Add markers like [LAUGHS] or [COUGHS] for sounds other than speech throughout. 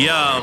Yo,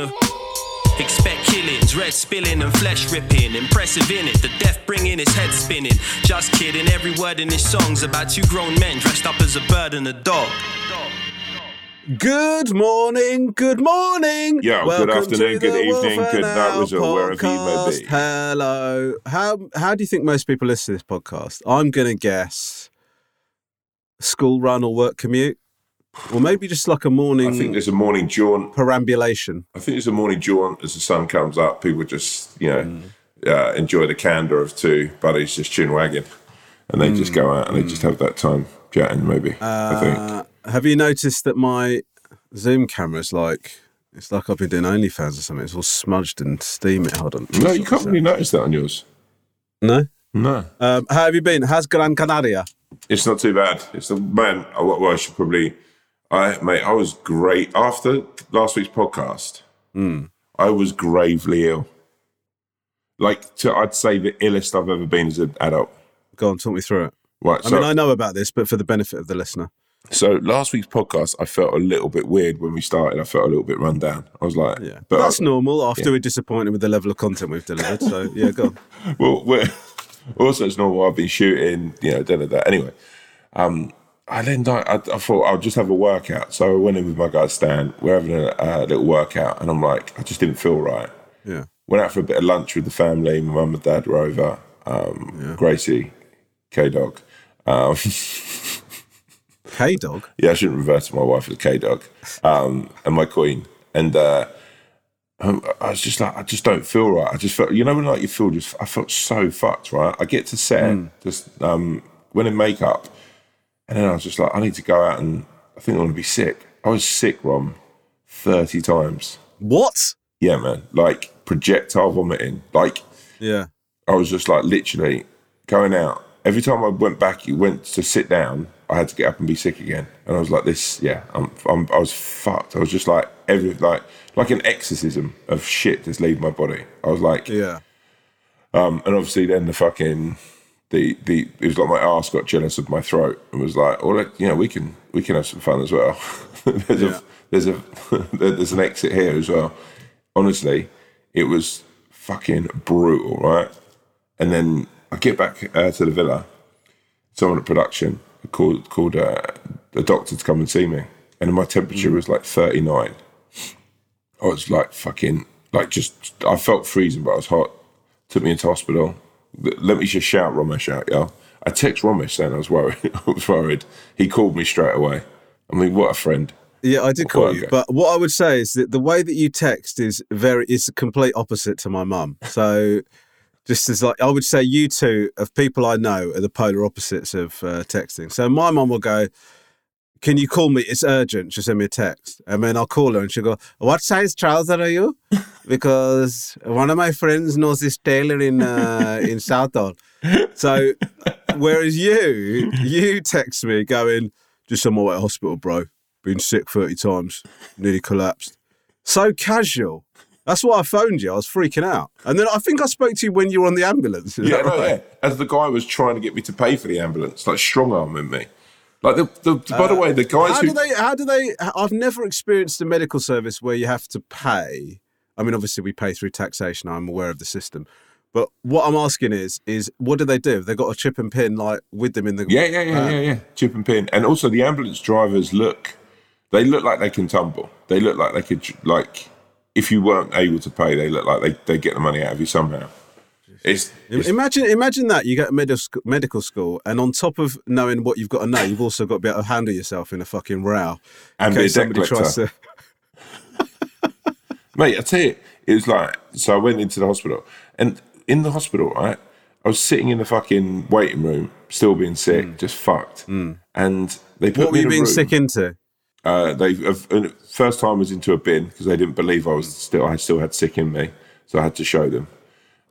a. Expect killings, red spilling and flesh ripping. Impressive in it, the death bringing his head spinning. Just kidding, every word in his song's about two grown men dressed up as a bird and a dog. Good morning, good morning. Yeah, good afternoon, good evening, good night, Owl whistle, wherever you may be. Hello. How how do you think most people listen to this podcast? I'm gonna guess school run or work commute, or maybe just like a morning I think there's a morning jaunt. perambulation. I think there's a morning jaunt as the sun comes up. People just, you know, Mm. uh, enjoy the candour of two buddies just chin wagging, and they just go out and they just have that time chatting. Maybe I think. Mm. Uh, have you noticed that my Zoom camera's like it's like I've been doing OnlyFans or something? It's all smudged and steamy. Hold on. No, you can't really notice that on yours. No. No, Um, how have you been? How's Gran Canaria? it's not too bad. It's the man. I, well, I should probably. I mate, I was great after last week's podcast. Hmm. I was gravely ill. Like to, I'd say the illest I've ever been as an adult. Go on, talk me through it. Right. I mean, I know about this, but for the benefit of the listener. so last week's podcast, I felt a little bit weird when we started. I felt a little bit run down. I was like, Yeah, but that's I- normal after we're disappointed with the level of content we've delivered. So yeah, go on. [LAUGHS] well, we're, [LAUGHS] also it's normal. I've been shooting, you know, da da da. Anyway, um, I then I, I, thought I'll just have a workout. So I went in with my guy Stan. We're having a uh, little workout, and I'm like, I just didn't feel right. Yeah, Went out for a bit of lunch with the family. My mum and dad were over. Um, Gracie, K Dog. Um, [LAUGHS] K dog. yeah, I shouldn't refer to my wife as K Dog. Um, and my queen. And uh, um, I was just like, I just don't feel right. I just felt, you know, when like you feel just, I felt so fucked, right? I get to set, just um, went in makeup, and then I was just like, I need to go out and I think I'm gonna be sick. I was sick, Rom, thirty times. What? Yeah, man, like projectile vomiting. Like Yeah. I was just like literally going out. Every time I went back, you went to sit down. I had to get up and be sick again, and I was like, "This, yeah, I'm, I'm I was fucked." I was just like every like like an exorcism of shit just leave my body. I was like, Yeah. um, and obviously then the fucking the the it was like my ass got jealous of my throat and was like, "Well, you know, we can we can have some fun as well." there's Yeah. a there's a [LAUGHS] there's an exit here as well. Honestly, it was fucking brutal, right? And then I get back uh, to the villa. Someone at production called called uh, a doctor to come and see me, and my temperature was like 39. I was like fucking like just I felt freezing, but I was hot. Took me into hospital. Let me just shout Romesh out, yo. I text Romesh saying I was worried. [LAUGHS] I was worried. He called me straight away. I mean, what a friend. Yeah, I did call you. But what I would say is that the way that you text is very is the complete opposite to my mum. So just as like I would say you two of people I know are the polar opposites of uh, texting. So my mum will go, Can you call me? It's urgent. Just send me a text. And then I'll call her and she'll go, What size trouser are you? [LAUGHS] Because one of my friends knows this tailor in uh, [LAUGHS] in Southall. So whereas you, you text me going, just on my way to hospital, bro. Been sick 30 times, nearly collapsed. So casual. That's why I phoned you. I was freaking out. And then I think I spoke to you when you were on the ambulance. Is Yeah, that no, right? yeah. As the guy was trying to get me to pay for the ambulance, like strong arming me. Like the, the by the way, the guys Uh, How who do they? How do they? I've never experienced a medical service where you have to pay. I mean, obviously we pay through taxation. I'm aware of the system, But what I'm asking is, is what do they do? They got a chip and pin like with them in the Yeah, yeah, yeah, yeah, yeah. Chip and pin, and also the ambulance drivers look. They look like they can tumble. They look like they could like. If you weren't able to pay, they look like they they get the money out of you somehow. It's, it's Imagine, imagine that you get medical medical school, and on top of knowing what you've got to know, you've also got to be able to handle yourself in a fucking row. And be case somebody tries to. [LAUGHS] Mate, I tell you, it was like so. I went into the hospital, and in the hospital, right, I was sitting in the fucking waiting room, still being sick, just fucked. And they put What were me you in being room. sick into? Uh, they uh, uh, first time was into a bin because they didn't believe I was still. I still had sick in me, so I had to show them.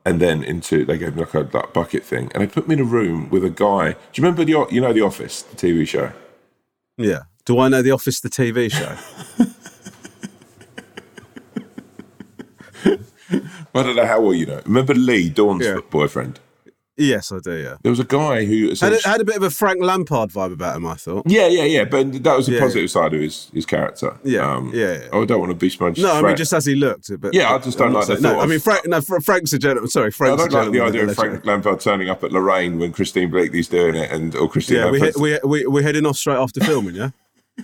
And then into they gave me like a bucket thing, and they put me in a room with a guy. Do you remember the you know the Office, the TV show? Yeah. Do I know The Office, the TV show? [LAUGHS] I don't know how well you know. Remember Lee, Dawn's Yeah. boyfriend? Yes, I do. Yeah. There was a guy who Had a, had a bit of a Frank Lampard vibe about him. I thought. Yeah, yeah, yeah. But that was the Yeah. positive side of his, his character. Yeah, yeah, yeah. I don't want to be smudged. No, I mean just as he looked. But Yeah, I just don't I'm like the saying- No, thought I mean Frank. No, Frank's a gentleman. Sorry, I Frank's don't a like the idea of. Frank Lampard turning up at Lorraine when Christine Bleakley's doing it, and or Christine. Yeah, we hit, we we we're heading off straight after filming. Yeah,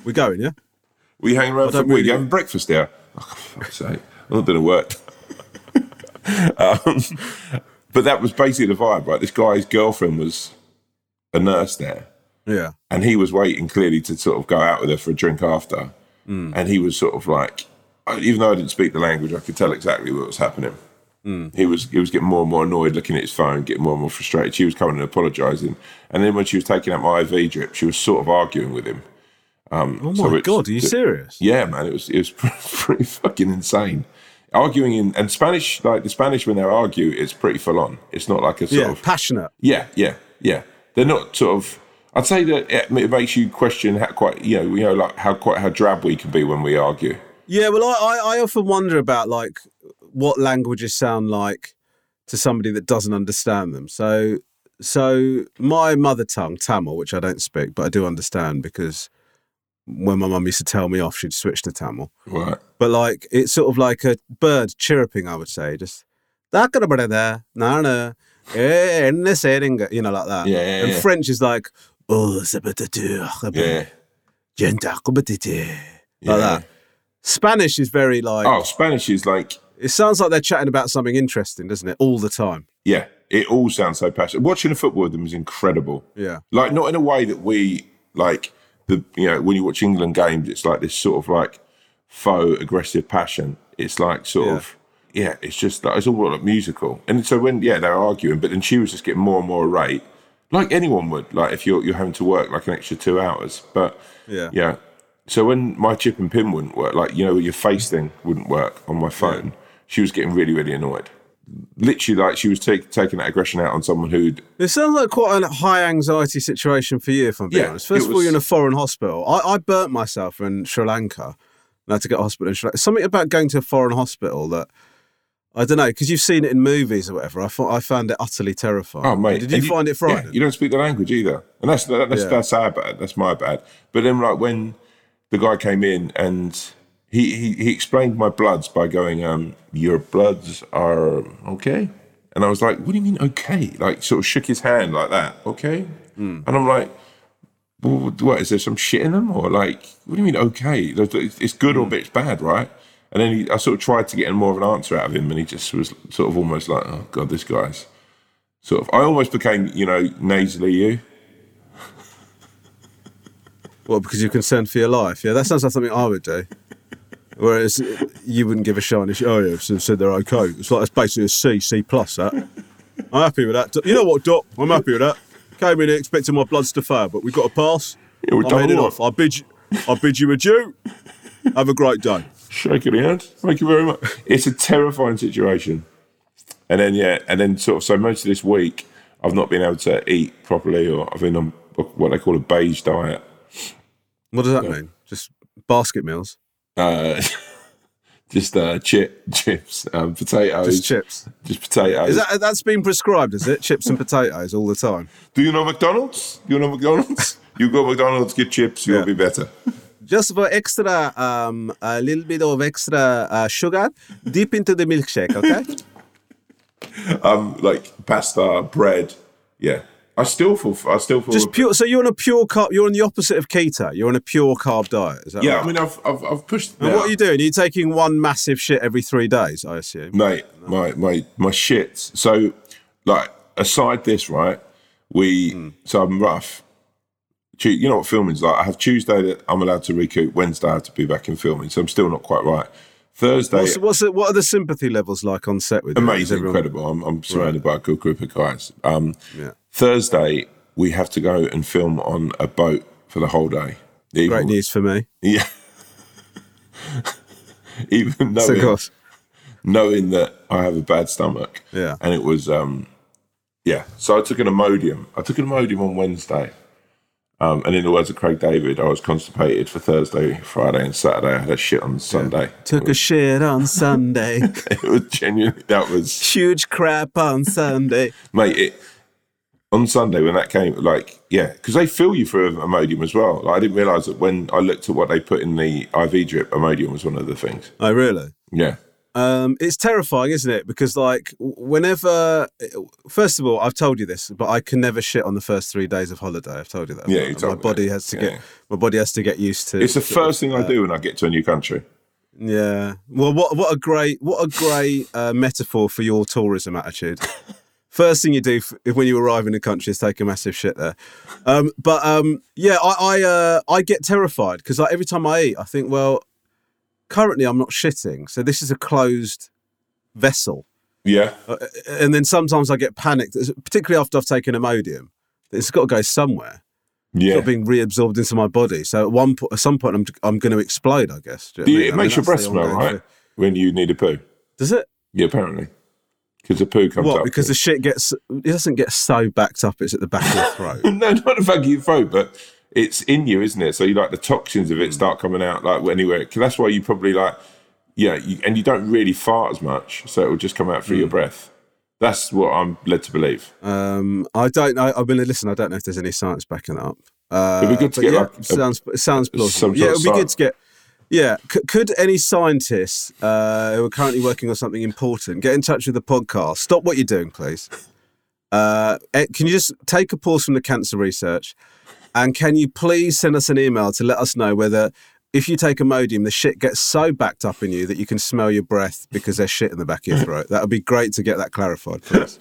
we're going. Yeah. We hang around for a don't week. really- You having breakfast there? Oh, for fuck's sake. I'm not doing work. [LAUGHS] um, but that was basically the vibe, right? This guy's girlfriend was a nurse there, Yeah. and he was waiting clearly to sort of go out with her for a drink after. Hmm. And he was sort of like, even though I didn't speak the language, I could tell exactly what was happening. Hmm. He was he was getting more and more annoyed, looking at his phone, getting more and more frustrated. She was coming and apologising, and then when she was taking out my IV drip, she was sort of arguing with him. Um, Oh my it's- god, are you serious? yeah, man, it was it was [LAUGHS] pretty fucking insane. Arguing in and Spanish, like the Spanish when they argue, it's pretty full on. It's not like a sort Yeah, of passionate. yeah, yeah, yeah. They're not sort of. I'd say that it, it makes you question how quite you know you know like how quite how drab we can be when we argue. Yeah, well, I, I, I often wonder about like what languages sound like to somebody that doesn't understand them. So, so my mother tongue, Tamil, which I don't speak, but I do understand because when my mum used to tell me off, she'd switch to Tamil. Right. But like it's sort of like a bird chirping, I would say, just "Dakarabarada, nana, eh, enne seringa," you know, like that. Yeah, yeah, and yeah. French is like oh, Yeah. like that. Spanish is very like Oh, Spanish is like it sounds like they're chatting about something interesting, doesn't it? All the time. yeah. It all sounds so passionate. Watching a football with them is incredible. Yeah. like not in a way that we like the you know when you watch England games, it's like this sort of like faux aggressive passion. It's like sort Yeah. of yeah, it's just like it's all like musical. And so when yeah they're arguing, but then she was just getting more and more irate, like anyone would. Like if you're you're having to work like an extra two hours, but Yeah. yeah. So when my chip and pin wouldn't work, like you know your face mm. thing wouldn't work on my phone, she was getting really really annoyed. Literally, like she was take, taking that aggression out on someone who'd It sounds like quite a high anxiety situation for you, if I'm being Yeah, honest. First it of all, you're in a foreign hospital. I, I burnt myself in Sri Lanka. And I had to get a hospital in Sri Lanka. Something about going to a foreign hospital that I don't know because you've seen it in movies or whatever. I thought I found it utterly terrifying. Oh, mate. did you and find it yeah, frightening? you don't speak the language either. And that's that's, Yeah. that's our bad. That's my bad. But then, like, when the guy came in and he, he, he explained my bloods by going, um, Your bloods are okay. And I was like, What do you mean, okay? Like, sort of shook his hand like that. Okay. Hmm. And I'm like, well, what is there some shit in them or like what do you mean okay It's- good Hmm. or it's bad right and then he, I sort of tried to get more of an answer out of him and he just was sort of almost like oh god this guy's sort of I almost became you know nasally you Well, because you're concerned for your life. Yeah, that sounds like something I would do. [LAUGHS] Whereas you wouldn't give a shit. And oh yeah, so said they're okay. It's like it's basically a C, C plus. That I'm happy with that. You know what, Doc? I'm happy with that. Came in expecting my bloods to fail, but we've got a pass. Yeah, we've I'm heading off. I bid you. I bid you adieu. Have a great day. shake your hand thank you very much it's a terrifying situation and then yeah and then sort of so most of this week I've not been able to eat properly or I've been on what they call a beige diet What does that mean? Just basket meals, uh, [LAUGHS] just uh, chip, chips, um, potatoes, just chips. just potatoes. Is that that's been prescribed? Is it chips and potatoes all the time? Do you know McDonald's? Do you know McDonald's? [LAUGHS] you go McDonald's, get chips, you'll Yeah. be better. Just for extra, um, a little bit of extra uh, sugar, deep into the milkshake, okay? [LAUGHS] um, like pasta, bread. Yeah, I still feel. I still feel. Just pure. So you're on a pure carb. You're on the opposite of keto. You're on a pure carb diet. Is that yeah, right? I mean, I've I've, I've pushed. And yeah. what are you doing? Are you taking one massive shit every three days? I assume. mate, my my my shits. So, like, aside this, right? We Hmm. so I'm rough. You know what filming's like. I have Tuesday that I'm allowed to recoup. Wednesday I have to be back in filming, so I'm still not quite right. Thursday, What's, what's it, what are the sympathy levels like on set with amazing, everyone- incredible. I'm, I'm surrounded by a good group of guys. Um, Yeah. Thursday we have to go and film on a boat for the whole day. Even, Great news for me. Yeah. [LAUGHS] Even knowing, knowing that I have a bad stomach. Yeah. And it was, um, yeah. So I took an Imodium. I took an Imodium on Wednesday. Um, and in the words of Craig David, I was constipated for Thursday, Friday, and Saturday. I had a shit on Sunday. Took a shit on [LAUGHS] Sunday. It was genuinely, that was, Huge crap on Sunday. mate, it, on Sunday when that came, like, yeah, because they fill you for Imodium as well. Like, I didn't realise that when I looked at what they put in the IV drip, Imodium was one of the things. Oh, really? Yeah. Um, it's terrifying, isn't it? Because like whenever, first of all, I've told you this, but I can never shit on the first three days of holiday. I've told you that. Yeah, you my body that. has to Yeah. get my body has to get used to. It's the first thing I do when I get to a new country. Yeah. Well, what what a great what a great uh, metaphor for your tourism attitude. [LAUGHS] First thing you do f- when you arrive in a country is take a massive shit there. Um, but um, yeah, I I, uh, I get terrified because like every time I eat, I think, well, currently I'm not shitting, so this is a closed vessel. Yeah. Uh, and then sometimes I get panicked, particularly after I've taken Imodium. It's got to go somewhere. It's Yeah. not being reabsorbed into my body. So at one po- at some point, I'm I'm going to explode. I guess. You know I mean? it makes your breath smell, right? When you need a poo. Does it? Yeah, apparently. Because the poo comes What? up. Because the shit gets it doesn't get so backed up. It's at the back of your throat. [LAUGHS] no, not the back of your throat, but it's in you, isn't it? So you like the toxins of it Mm. start coming out like anywhere. 'cause that's why you probably like, yeah, you, and you don't really fart as much, so it will just come out through your Mm. breath. That's what I'm led to believe. Um, I don't know. I mean, listen. I don't know if there's any science backing that up. Uh, It'd be good to get, yeah, like, it sounds it sounds plausible. Yeah, it'd be good to get. Yeah, C- could any scientists uh, who are currently working on something important get in touch with the podcast? Stop what you're doing, please. Uh, eh, can you just take a pause from the cancer research, and can you please send us an email to let us know whether, if you take Imodium, the shit gets so backed up in you that you can smell your breath because there's shit in the back of your [LAUGHS] throat. That would be great to get that clarified, please.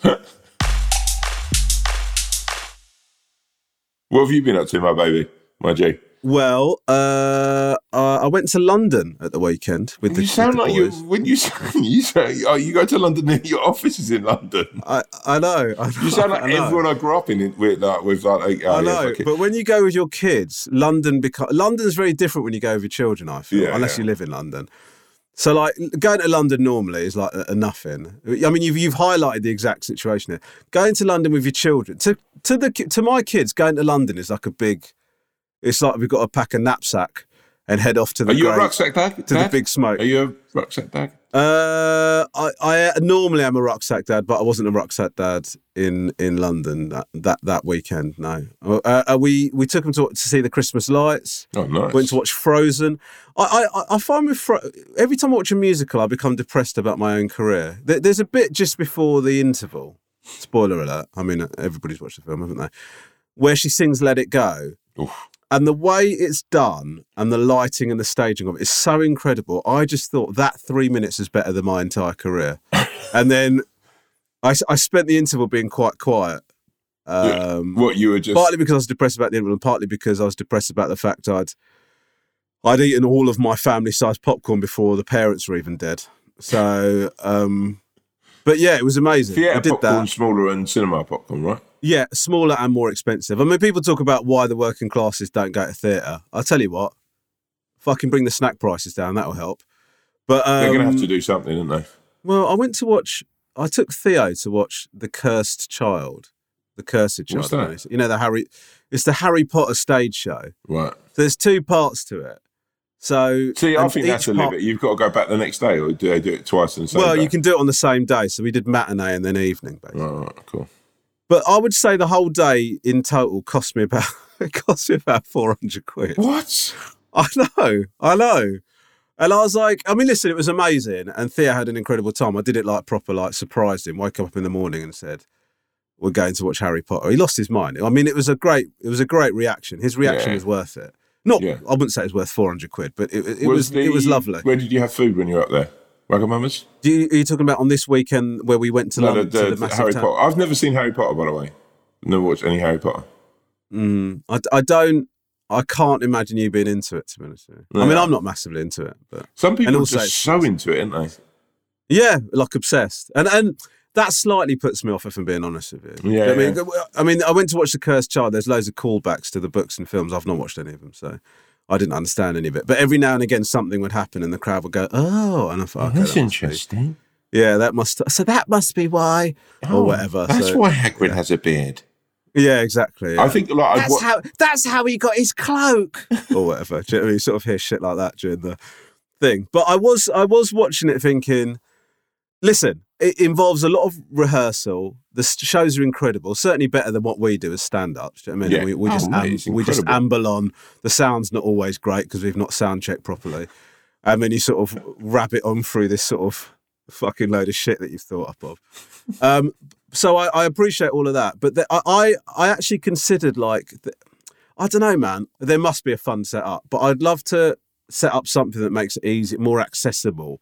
What have you been up to, my baby, my G? Well, uh, uh, I went to London at the weekend with the, [LAUGHS] You sound like you when you say, you say oh, you go to London and your office is in London. I, I know. I know You sound like I everyone I grew up in with like with like, oh, I know, it. but when you go with your kids, London becomes London's very different when you go with your children. I feel, Yeah, unless yeah. you live in London. So, like going to London normally is like a, a nothing. I mean, you've you've highlighted the exact situation here. Going to London with your children to to the to my kids, going to London is like a big. It's like we've got to pack a knapsack and head off to the Are you a rucksack dad? to the big smoke. Are you a rucksack dad? Uh, I, I normally am a rucksack dad, but I wasn't a rucksack dad in, in London that, that, that weekend. No, uh, uh, we we took him to, to see the Christmas lights. Oh, nice. Went to watch Frozen. I I, I find with Fro- every time I watch a musical, I become depressed about my own career. There, there's a bit just before the interval. Spoiler alert. I mean, everybody's watched the film, haven't they? Where she sings "Let It Go." Oof. And the way it's done and the lighting and the staging of it is so incredible. I just thought that three minutes is better than my entire career. [LAUGHS] and then I spent the interval being quite quiet. Um, what you were just partly because I was depressed about the interval and partly because I was depressed about the fact I'd I'd eaten all of my family sized popcorn before the parents were even dead. So, um, but yeah, it was amazing. theatre I did popcorn that. smaller and cinema popcorn, right? Yeah, smaller and more expensive. I mean, people talk about why the working classes don't go to theatre. I'll tell you what, fucking bring the snack prices down. That'll help. But um, They're going to have to do something, aren't they? well, I went to watch. I took Theo to watch The Cursed Child. The Cursed Child. What's that? You know the Harry. It's the Harry Potter stage show. Right. So there's two parts to it. So See, I think that's a part- limit. You've got to go back the next day, or do they do it twice in the same Well, day? you can do it on the same day. So we did matinee and then evening, basically. Right, right, cool. But I would say the whole day in total cost me about [LAUGHS] cost me about four hundred quid. What? I know, I know. And I was like, I mean, listen, it was amazing, and Theo had an incredible time. I did it like proper, like surprised him. Woke up in the morning and said, "We're going to watch Harry Potter." He lost his mind. I mean, it was a great, it was a great reaction. His reaction Yeah. was worth it. Not, Yeah. I wouldn't say it was worth four hundred quid, but it, it was, it was lovely. Where did you have food when you were up there? Wagamama's? Do you, are you talking about on this weekend where we went to No, London the, to the, the the Harry town? Potter. I've never seen Harry Potter, by the way. Never watched any Harry Potter. Mm, I, I don't. I can't imagine you being into it. To be honest, with you. I mean, I'm not massively into it, but Some people are also just so into it, aren't they? yeah, like obsessed, and and that slightly puts me off. If I'm being honest with you, Yeah, I mean, yeah. I mean, I went to watch The Cursed Child. There's loads of callbacks to the books and films. I've not watched any of them, so I didn't understand any of it. But every now and again, something would happen, and the crowd would go, "Oh," and I thought, okay, that must be- Yeah, that must. So that must be why, or oh, whatever. That's so, why Hagrid has a beard. Yeah, exactly. I think like That's wa- how that's how he got his cloak [LAUGHS] or whatever. Do you know what I mean? You sort of hear shit like that during the thing. But I was I was watching it thinking, listen, it involves a lot of rehearsal. The shows are incredible, certainly better than what we do as stand-ups. You know I mean? Yeah. We, we Oh, just am- we just amble on. The sound's not always great because we've not sound checked properly, and then you sort of rabbit on through this sort of fucking load of shit that you've thought up of. Um, so I, I appreciate all of that, but the, I, I I actually considered like the, I don't know, man. There must be a fun setup, but I'd love to set up something that makes it easy, more accessible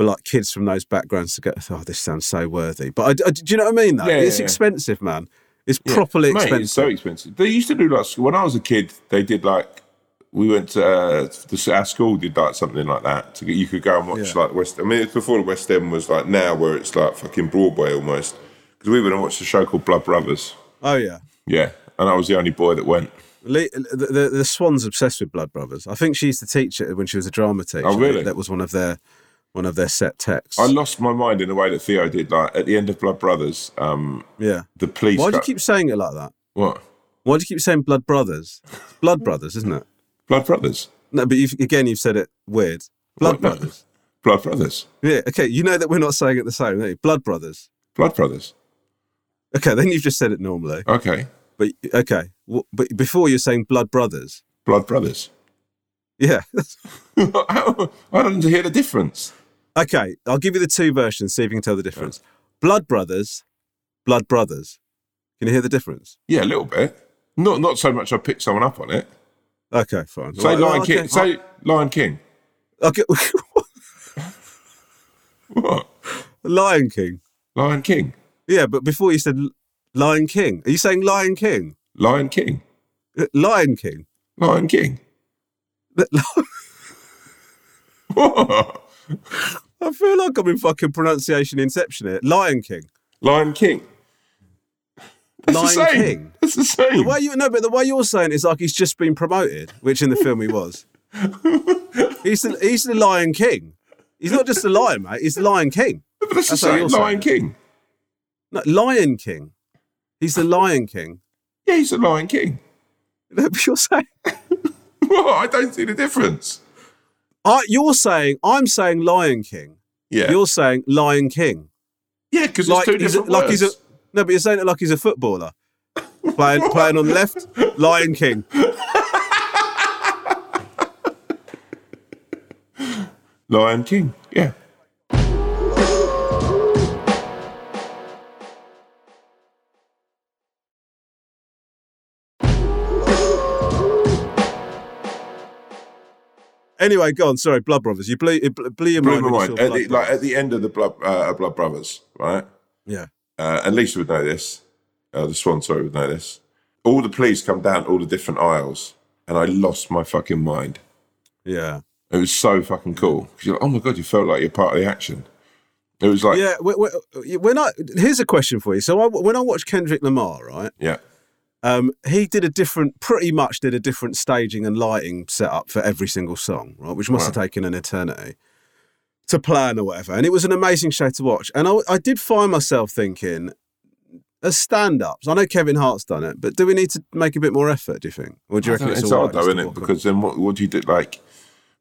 for like kids from those backgrounds to go. Oh, this sounds so worthy. But I, I- do you know what I mean? Though Yeah, it's yeah, yeah. expensive, man. It's Yeah. properly Mate, expensive. It's so expensive. They used to do like when I was a kid. They did like we went to uh, the, our school did like something like that. To get, you could go and watch Yeah. like West. I mean, it's before the West End was like now, where it's like fucking Broadway almost. Because we went and watched a show called Blood Brothers. oh yeah. Yeah, and I was the only boy that went. The, the, the Swan's obsessed with Blood Brothers. I think she used to teach it when she was a drama teacher. Oh, really? That was one of their one of their set texts. I lost my mind in the way that Theo did. Like at the end of Blood Brothers, um, yeah. the police. Why do you keep saying it like that? what? Why do you keep saying Blood Brothers? It's Blood Brothers, isn't it? Blood Brothers. No, but you've, again, you've said it weird. Blood What? No. Brothers. [LAUGHS] Blood Brothers. Yeah, okay. You know that we're not saying it the same, don't you? Blood Brothers. Blood Brothers. Okay, then you've just said it normally. Okay. But okay, but before you're saying Blood Brothers. Blood Brothers. Yeah. [LAUGHS] [LAUGHS] I don't need to hear the difference. Okay, I'll give you the two versions. See if you can tell the difference. Blood Brothers, Blood Brothers. Can you hear the difference? Yeah, a little bit. Not not so much. I picked someone up on it. Okay, fine. Say Right, Lion okay. King. Say Lion King. Okay. [LAUGHS] What? Lion King. Lion King. Yeah, but before you said Lion King. Are you saying Lion King? Lion King. Uh, Lion King. Lion King. [LAUGHS] What? I feel like I'm in fucking pronunciation inception here. Lion King. Lion King. That's Lion the same. King. That's the same. The way you no, but the way you're saying it is like he's just been promoted, which in the film he was. [LAUGHS] he's the he's the Lion King. He's not just the lion, mate. He's the Lion King. But that's, That's the same. Lion saying King. No, Lion King. He's the Lion King. Yeah, he's a Lion King. [LAUGHS] No, but you're saying [LAUGHS] What? I don't see the difference. I, you're saying I'm saying Lion King. Yeah. You're saying Lion King. yeah, because it's Like two he's a, different like words. he's a no, but you're saying it like he's a footballer. playing playing on the left, Lion King. Lion King. Yeah. Anyway, go on. Sorry, Blood Brothers. You blew, it blew your Blew mind. you mind. At the, like at the end of the Blood, uh, Blood Brothers, right? yeah. uh, and Lisa would know this, uh, the Swan, sorry, would know this. All the police come down all the different aisles, and I lost my fucking mind. Yeah. It was so fucking cool. you're like, oh my God, you felt like you're part of the action. It was like, Yeah, wh- wh- when I here's a question for you. So I, when I watched Kendrick Lamar, right, yeah, um, he did a different, pretty much did a different staging and lighting setup for every single song, right, which must have taken an eternity to plan or whatever. And it was an amazing show to watch. And I, I did find myself thinking, as stand-ups, I know Kevin Hart's done it, but do we need to make a bit more effort? Do you think, or do you reckon it's, it's hard right though, isn't it? on? Because then what, what do you do? Like,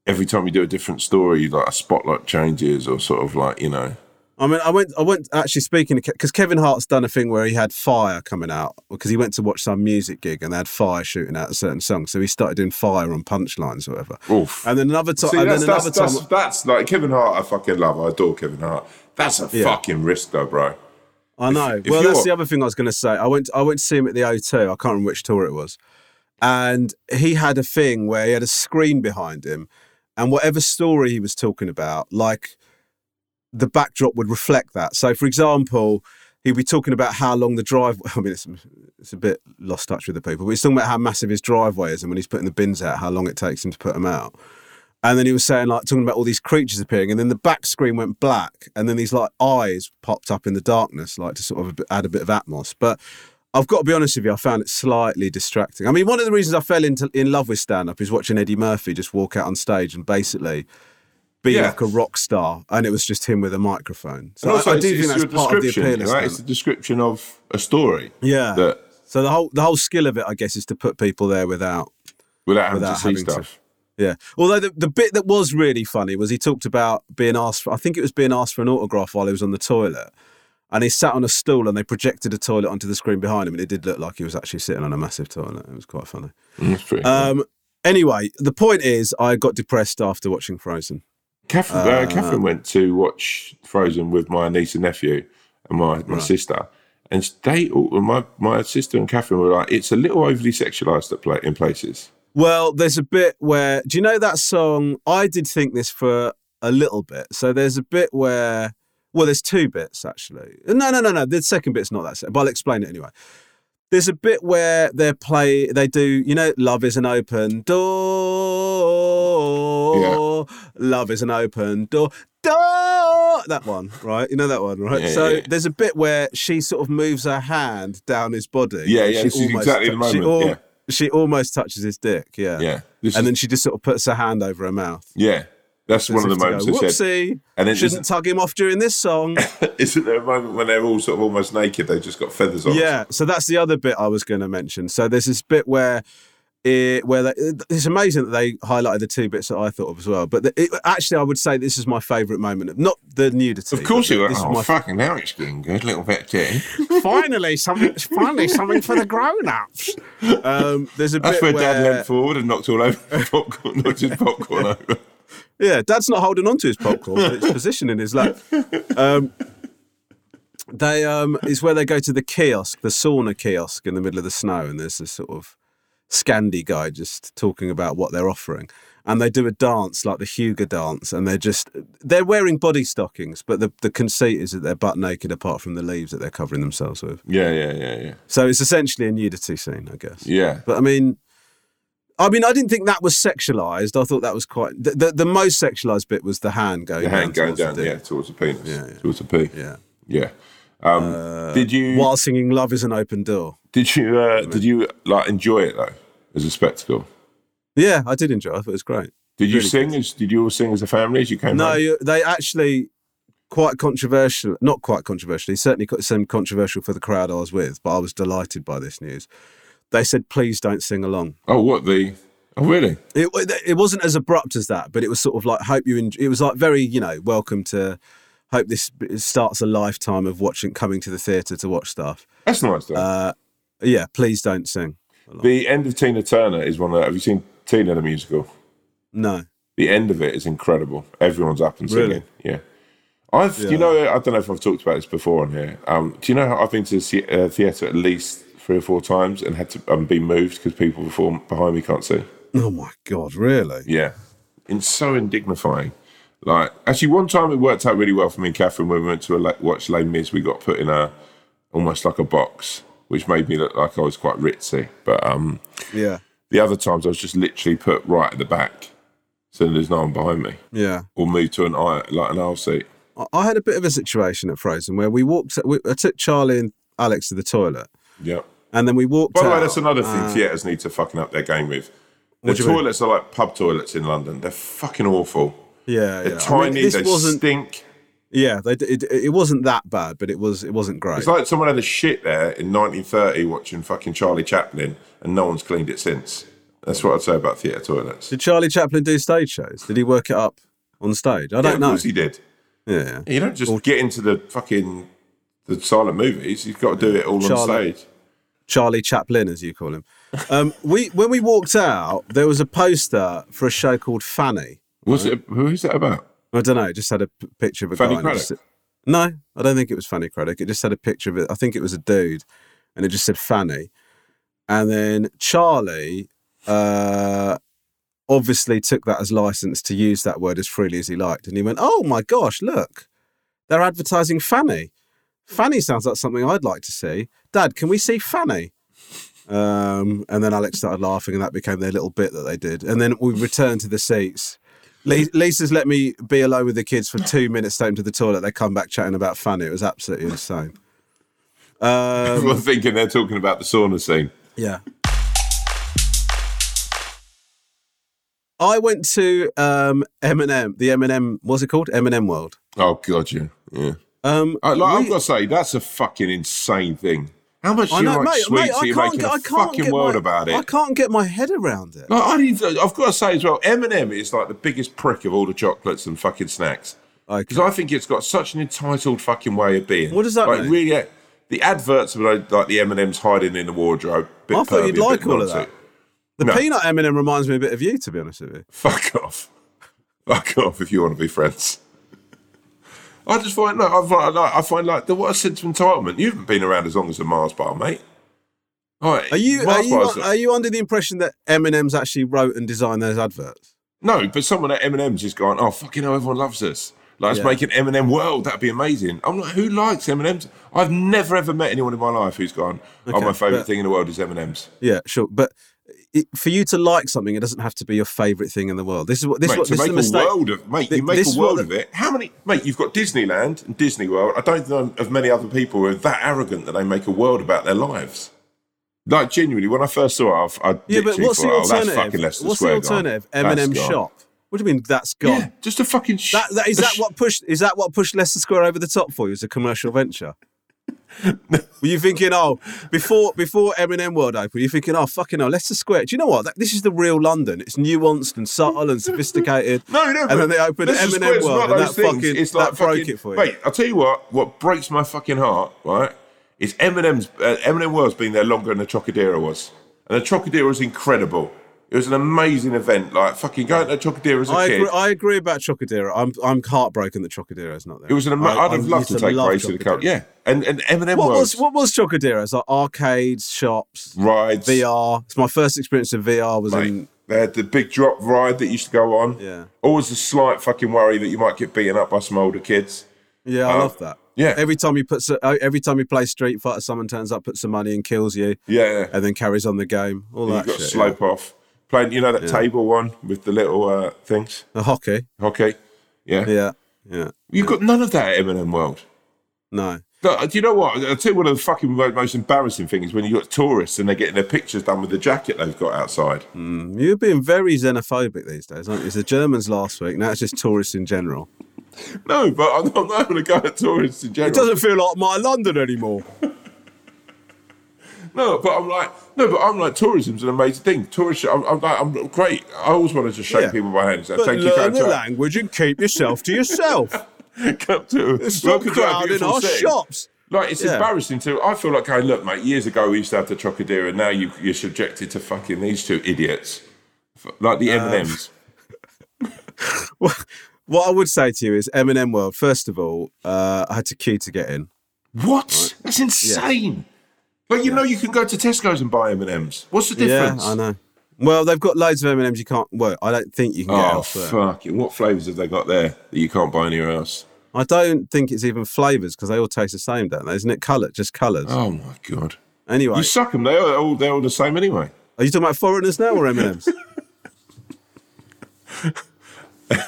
every time you do a different story, like a spotlight changes or sort of like, you know, I mean, I went. I went actually speaking because Kevin Hart's done a thing where he had fire coming out because he went to watch some music gig and they had fire shooting out a certain song, so he started doing fire on punchlines or whatever. Oof. And then another time, See, and that's, then that's, another time, that's, that's like Kevin Hart. I fucking love. I adore Kevin Hart. That's a Yeah. fucking risk, though, bro. I know. if well, that's the other thing I was going to say. I went. I went to see him at the O2. I can't remember which tour it was, and he had a thing where he had a screen behind him, and whatever story he was talking about, like the backdrop would reflect that. So, for example, he'd be talking about how long the drive. [LAUGHS] I mean, it's it's a bit lost touch with the people, but he's talking about how massive his driveway is, and when he's putting the bins out, how long it takes him to put them out. And then he was saying like talking about all these creatures appearing, and then the back screen went black, and then these like eyes popped up in the darkness, like to sort of add a bit of atmos. But I've got to be honest with you, I found it slightly distracting. I mean, one of the reasons I fell into in love with stand up is watching Eddie Murphy just walk out on stage and basically be Yeah. like a rock star, and it was just him with a microphone. So And also, I, I it's, do it's think that's part of the description, appeal. right? It's the description of a story. Yeah. That So the whole the whole skill of it, I guess, is to put people there without without having Without to see having to- Yeah. Although the, the bit that was really funny was he talked about being asked for, I think it was being asked for an autograph while he was on the toilet. And he sat on a stool and they projected a toilet onto the screen behind him. And it did look like he was actually sitting on a massive toilet. It was quite funny. Mm, That's pretty. cool. Um, anyway, the point is, I got depressed after watching Frozen. Catherine, uh, Catherine went to watch Frozen with my niece and nephew and my, my sister, and they my my sister and Catherine were like, "It's a little overly sexualized at play, in places." Well, there's a bit where, do you know that song? I did think this for a little bit. So there's a bit where, well, there's two bits actually. No, no, no, no. The second bit's not that, but I'll explain it anyway. There's a bit where they play, they do, you know, love is an open door. Love is an open door. Door. That one, right? You know that one, right? Yeah, so yeah. there's a bit where she sort of moves her hand down his body. Yeah, yeah, she this is almost exactly the tou- she moment, al- yeah. She almost touches his dick. Yeah. Yeah, And is- then she just sort of puts her hand over her mouth. Yeah, that's one of the moments go, they. Whoopsie. And then shouldn't tug him off during this song. Isn't there a moment when they're all sort of almost naked? They've just got feathers on. yeah. So that's the other bit I was going to mention. So there's this bit where. It, where they, it's amazing that they highlighted the two bits that I thought of as well. But the, it, actually, I would say this is my favourite moment. Of, not the nudity. Of course you were. this is Oh, my fucking now it's getting good. Little bit tea. [LAUGHS] finally something. Finally something for the grown-ups. [LAUGHS] Um, there's a That's bit where Dad where leant forward and knocked all over popcorn, [LAUGHS] knocked his popcorn over. Yeah, Dad's not holding on to his popcorn, but it's positioned in his [LAUGHS] lap. Um, they um, is where they go to the kiosk, the sauna kiosk in the middle of the snow, and there's this sort of Scandi guy just talking about what they're offering, and they do a dance like the Hygge dance, and they're just they're wearing body stockings, but the the conceit is that they're butt naked apart from the leaves that they're covering themselves with. Yeah, yeah, yeah, yeah. So it's essentially a nudity scene, I guess. Yeah. But I mean, I mean, I didn't think that was sexualized. I thought that was quite the the, the most sexualized bit was the hand going The hand going towards the down, yeah, towards the penis. Yeah, yeah. Towards the pee. yeah. Yeah. Um, did you While singing "Love Is an Open Door." did you uh, did you like enjoy it though as a spectacle? Yeah, I did enjoy. it. I thought it was great. Did you Really sing? As, did you all sing as a family as you came? No, you, they actually quite controversial. Not quite controversially. Certainly some controversial for the crowd I was with. But I was delighted by this news. They said, "Please don't sing along." Oh, what the? Oh, really? It it wasn't as abrupt as that, but it was sort of like hope you. En- it was like very you know welcome to. Hope this starts a lifetime of watching, coming to the theatre to watch stuff. That's nice though. Uh, yeah, please don't sing. the end of Tina Turner is one of. Have you seen Tina the musical? No. The end of it is incredible. Everyone's up and singing. Really? Yeah. I've, you know, I don't know if I've talked about this before on here. Um, do you know how I've been to the the- uh, theatre at least three or four times and had to um, be moved because people before behind me can't see? Oh my god, really? Yeah, it's so indignifying. Like, actually, one time it worked out really well for me and Catherine when we went to a, watch Les Mis. We got put in a almost like a box, which made me look like I was quite ritzy. But um, Yeah. the other times I was just literally put right at the back, so there's no one behind me, Yeah. or moved to an aisle, like an aisle seat. I- I had a bit of a situation at Frozen where we walked. We, I took Charlie and Alex to the toilet, Yeah. And then we walked. By the way, that's another thing uh, theatres need to fucking up their game with. The you mean? toilets are like pub toilets in London. They're fucking awful. Yeah, They're yeah. I tiny. mean, this they wasn't. stink. Yeah, they, it, it wasn't that bad, but it was. It wasn't great. It's like someone had a shit there in 1930 watching fucking Charlie Chaplin, and no one's cleaned it since. That's what I'd say about theatre toilets. Did Charlie Chaplin do stage shows? Did he work it up on stage? I don't of know. course he did. Yeah. You don't just get into the fucking the silent movies. You've got to do it all Charlie- on stage. Charlie Chaplin, as you call him. Um, we when we walked out, there was a poster for a show called Fanny. What's it? Who's that about? I don't know. It just had a p- picture of a Fanny guy. Cradock? just- no, I don't think it was Fanny Cradock. It just had a picture of it. I think it was a dude, and it just said Fanny. And then Charlie uh, obviously took that as license to use that word as freely as he liked, and he went, "Oh my gosh, look, they're advertising Fanny. Fanny sounds like something I'd like to see. Dad, can we see Fanny?" Um, and then Alex started laughing, and that became their little bit that they did. And then we returned to the seats. Lisa's let me be alone with the kids for two minutes, take them to the toilet. They come back chatting about Fanny. It was absolutely insane. [LAUGHS] Um, Everyone thinking they're talking about the sauna scene. yeah. I went to um, M&M, the M&M, what's it called? M&M World. Oh god, yeah, yeah. Um, Uh, like, I've we- got to say, that's a fucking insane thing. How much do I you know, like mate, sweets? mate, are you can't, making get, a I fucking world my, about it? I can't get my head around it. Like, I need to, I've got to say as well, M&M is like the biggest prick of all the chocolates and fucking snacks. Okay. Because I think it's got such an entitled fucking way of being. What does that like, mean? Really, the adverts of like like the M&M's hiding in the wardrobe. I thought you'd like all of that. The No. peanut M&M reminds me a bit of you, to be honest with you. Fuck off. Fuck off if you want to be friends. I just find no, I find like I find like the what a sense of entitlement. You haven't been around as long as the Mars bar, mate. All right, Are you are you are you under the impression that M&M's actually wrote and designed those adverts? no, but someone at M&M's is going, oh fucking hell, everyone loves us. Like, let's Yeah. make an M&M world. That'd be amazing. I'm like, who likes M&M's? I've never ever met anyone in my life who's gone, oh, Okay, my favourite but- thing in the world is M&M's. Yeah, sure, but it, for you to like something, it doesn't have to be your favourite thing in the world. This is what this is mate, what to this is make the a mistake. world of mate, you make a world of it. How many mate? You've got Disneyland and Disney World. I don't know of many other people who are that arrogant that they make a world about their lives. Like genuinely, when I first saw it, I, I Yeah, but what's the thought, oh, that's alternative? fucking Leicester what's the alternative? M&M shop. What do you mean that's gone? Yeah, just a fucking. Sh- That, that is that sh- what pushed is that what pushed Leicester Square over the top for you as a commercial venture? Were you thinking, oh, before before M&M World opened, were you thinking, oh, fucking hell, Leicester Square? Do you know what? That, this is the real London. It's nuanced and subtle and sophisticated. [LAUGHS] No, no, and then they opened Leicester Square's World, and that things. fucking it's like that broke it for you. Wait, I'll tell you what. What breaks my fucking heart, right, is M&M's. Uh, M&M World's been there longer than the Trocadero was, and the Trocadero was incredible. It was an amazing event. Like fucking going to Trocadero as a I kid. agree, I agree about Trocadero. I'm I'm heartbroken that Trocadero is not there. It was an. Ama- I- I'd have loved to take love Grace to the coast. Yeah, and and M&M What World was what was Trocadero? It's like arcades, shops, rides. VR. It's my first experience of VR was Mate, in They had the big drop ride that used to go on. Yeah. Always a slight fucking worry that you might get beaten up by some older kids. Yeah, I Uh, love that. yeah. Every time you put, uh, every time you play Street Fighter, someone turns up, puts some money and kills you, Yeah, yeah. and then carries on the game. All You've that got to shit. slope off. Playing, you know that table one with the little uh, things? The hockey. Hockey. Yeah. Yeah, yeah. You've got none of that at M&M World. No. Look, do you know what? I'll tell you one of the fucking most embarrassing things when you got tourists and they're getting their pictures done with the jacket they've got outside. You're being very xenophobic these days, aren't you? It's the Germans last week. Now it's just tourists in general. No, but I'm I'm not going to go at tourists in general. It doesn't feel like my London anymore. [LAUGHS] No, but I'm like, no, but I'm like, tourism's an amazing thing. Tourist, I'm, I'm like, I'm great. I always wanted to shake Yeah. people by hands. and But thank you, learn the language and keep yourself to yourself. [LAUGHS] Come to, Stop welcome to our crowding beautiful our city. shops. Like it's Yeah. embarrassing to. I feel like going. Look, mate. Years ago we used to have the Trocadero, and now you, you're subjected to fucking these two idiots, F- like the M and M's. What I would say to you is M&M World. First of all, uh, I had to queue to get in. What? That's insane. Like you know, you can go to Tesco's and buy M and M's. What's the difference? Yeah, I know. Well, they've got loads of M&Ms you can't. Well, I don't think you can get Oh elsewhere. fucking! What flavors have they got there that you can't buy anywhere else? I don't think it's even flavours because they all taste the same, don't they? Isn't it colour? Just colours. Oh my god! anyway, You suck them. They're all they're all the same anyway. are you talking about foreigners now or M&Ms? [LAUGHS]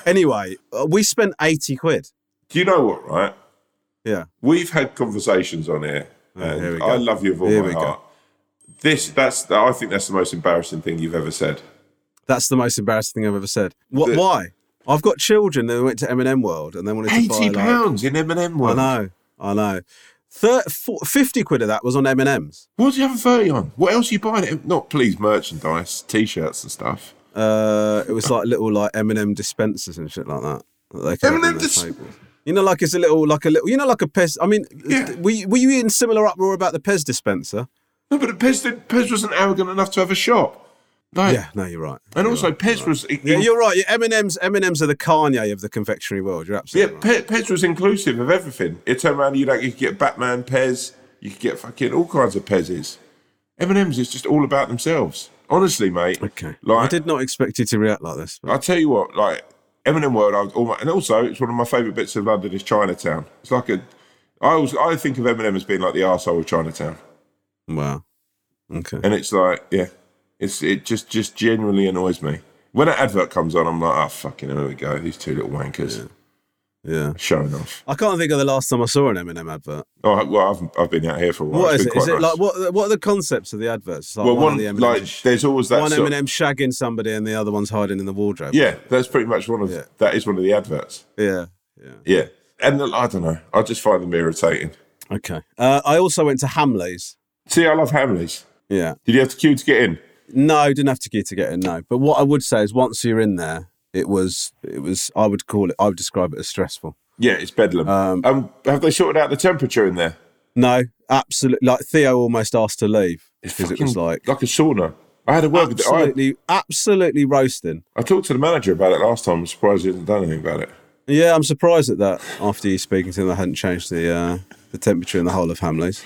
anyway, uh, we spent 80 quid. Do you know what? Right? Yeah. We've had conversations on here, here we go. I love you with all Here my we go. heart. This, that's, I think that's the most embarrassing thing you've ever said. That's the most embarrassing thing I've ever said. What? The- why? I've got children that went to M&M World and they wanted to buy Eighty like, pounds in M and M I know, I know. Thir 50 quid of that was on M&M's. What do you have a thirty on? What else are you buying? Not please merchandise, t-shirts and stuff. Uh, it was like little like M&M dispensers and shit like that. that they M&M their dis- tables. You know, like it's a little, like a little, you know, like a Pez. I mean, Yeah. were, you, were you in similar uproar about the Pez dispenser? No, but Pez, did, Pez wasn't arrogant enough to have a shop. Like, Yeah, no, you're right. And You're also, right. Pez was. yeah, you're right. Yeah, M&M's, M&M's are the Kanye of the confectionery world. You're Yeah, absolutely right. Pe- Pez was inclusive of everything. It turned around, you like you could get Batman Pez, you could get fucking all kinds of Pezes. M&M's is just all about themselves. Honestly, mate. Okay. Like, I did not expect you to react like this. but- I'll tell you what, like M&M World, I was almost, and also it's one of my favourite bits of London is Chinatown. It's like a, I always, I think of M&M as being like the arsehole of Chinatown, Wow. Okay. and it's like, yeah, it's it just just genuinely annoys me when an advert comes on. I'm like, oh fucking, hell, here we go, these two little wankers Yeah. Showing off. I can't think of the last time I saw an M&M advert. Oh well, I've I've been out here for a while. What It's is it? Is quite it nice. like what? What are the concepts of the adverts? Like well, one, one the like there's always that one sort- M&M shagging somebody and the other one's hiding in the wardrobe. Yeah, that's pretty much one of Yeah. that is one of the adverts. Yeah. Yeah. Yeah, and the- I don't know. I just find them irritating. Okay. Uh, I also went to Hamleys. See, I love Hamleys. Yeah. Did you have to queue to get in? No, didn't have to queue to get in. No, but what I would say is once you're in there, it was it was. I would call it. I would describe it as stressful. Yeah, it's bedlam. Um, have they sorted out the temperature in there? No, absolutely. Like Theo almost asked to leave because it was like like a sauna. I had a word with the, I, absolutely, absolutely roasting. I talked to the manager about it last time. I'm surprised he hasn't done anything about it. Yeah, I'm surprised at that. After you speaking to him, they hadn't changed the uh, the temperature in the whole of Hamleys.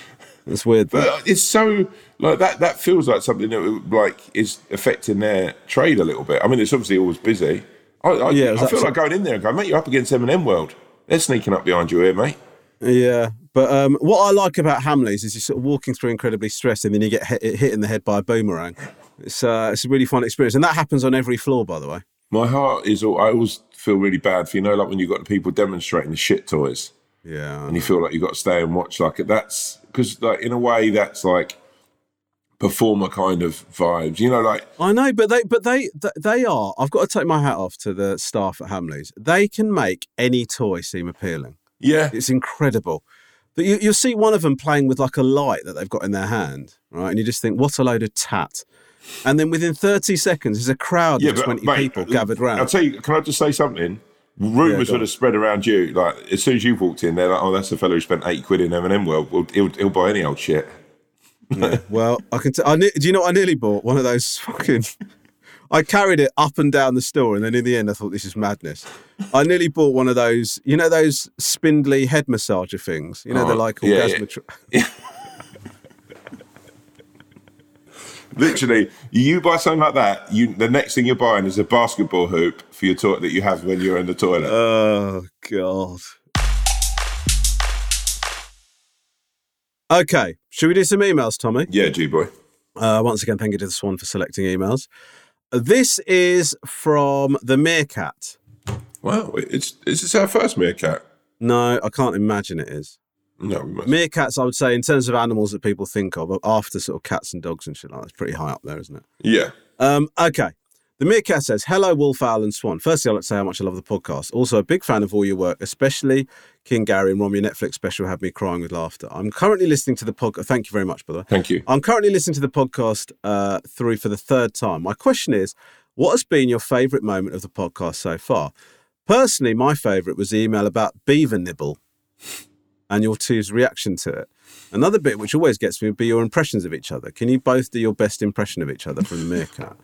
It's weird. But But uh, it's so like that. That feels like something that like is affecting their trade a little bit. I mean, it's obviously always busy. I, I, Yeah, I feel like going in there and going, mate, you're up against M&M World. They're sneaking up behind you here, mate. yeah, but um, what I like about Hamleys is you're sort of walking through incredibly stressed, and then you get hit, hit in the head by a boomerang. It's uh, it's a really fun experience, and that happens on every floor, by the way. My heart is all. I always feel really bad for you know, like when you have got the people demonstrating the shit toys. Yeah, and you feel like you've got to stay and watch like that's because like in a way that's like performer kind of vibes you know like I know, but they, but they, they are. I've got to take my hat off to the staff at Hamleys. They can make any toy seem appealing. yeah It's incredible. But you, you'll see one of them playing with like a light that they've got in their hand, right? And you just think, what a load of tat. And then within 30 seconds, there's a crowd yeah of 20 mate, people gathered round. i'll tell you can i just say something rumors go would have spread around you like as soon as you walked in they're like oh that's the fellow who spent eight quid in m&m world well, he'll, he'll buy any old shit [LAUGHS] Well, I can. T- I ne- do you know what I nearly bought? One of those fucking. I carried it up and down the store, and then in the end, I thought this is madness. I nearly bought one of those. You know those spindly head massager things. You know they're Oh, like yeah, orgasmatro- [LAUGHS] literally you buy something like that you the next thing you're buying is a basketball hoop for your toilet that you have when you're in the toilet Oh god. Okay, should we do some emails, Tommy? yeah g-boy Uh, once again, thank you to the Swan for selecting emails. This is from the Meerkat. wow it's is this our first meerkat No, I can't imagine it is. no Meerkats, I would say, in terms of animals that people think of, after sort of cats and dogs and shit like that, it's pretty high up there, isn't it? yeah Um, okay. The Meerkat says, Hello, Wolf Owl and Swan. Firstly, I'd like to say how much I love the podcast. Also, a big fan of all your work, especially King Gary and Rom. Your Netflix special had me crying with laughter. I'm currently listening to the podcast. Thank you very much, by the way. thank you I'm currently listening to the podcast uh, through for the third time. My question is, what has been your favourite moment of the podcast so far? Personally, my favourite was the email about beaver nibble and your two's reaction to it. Another bit which always gets me would be your impressions of each other. Can you both do your best impression of each other from the meerkat?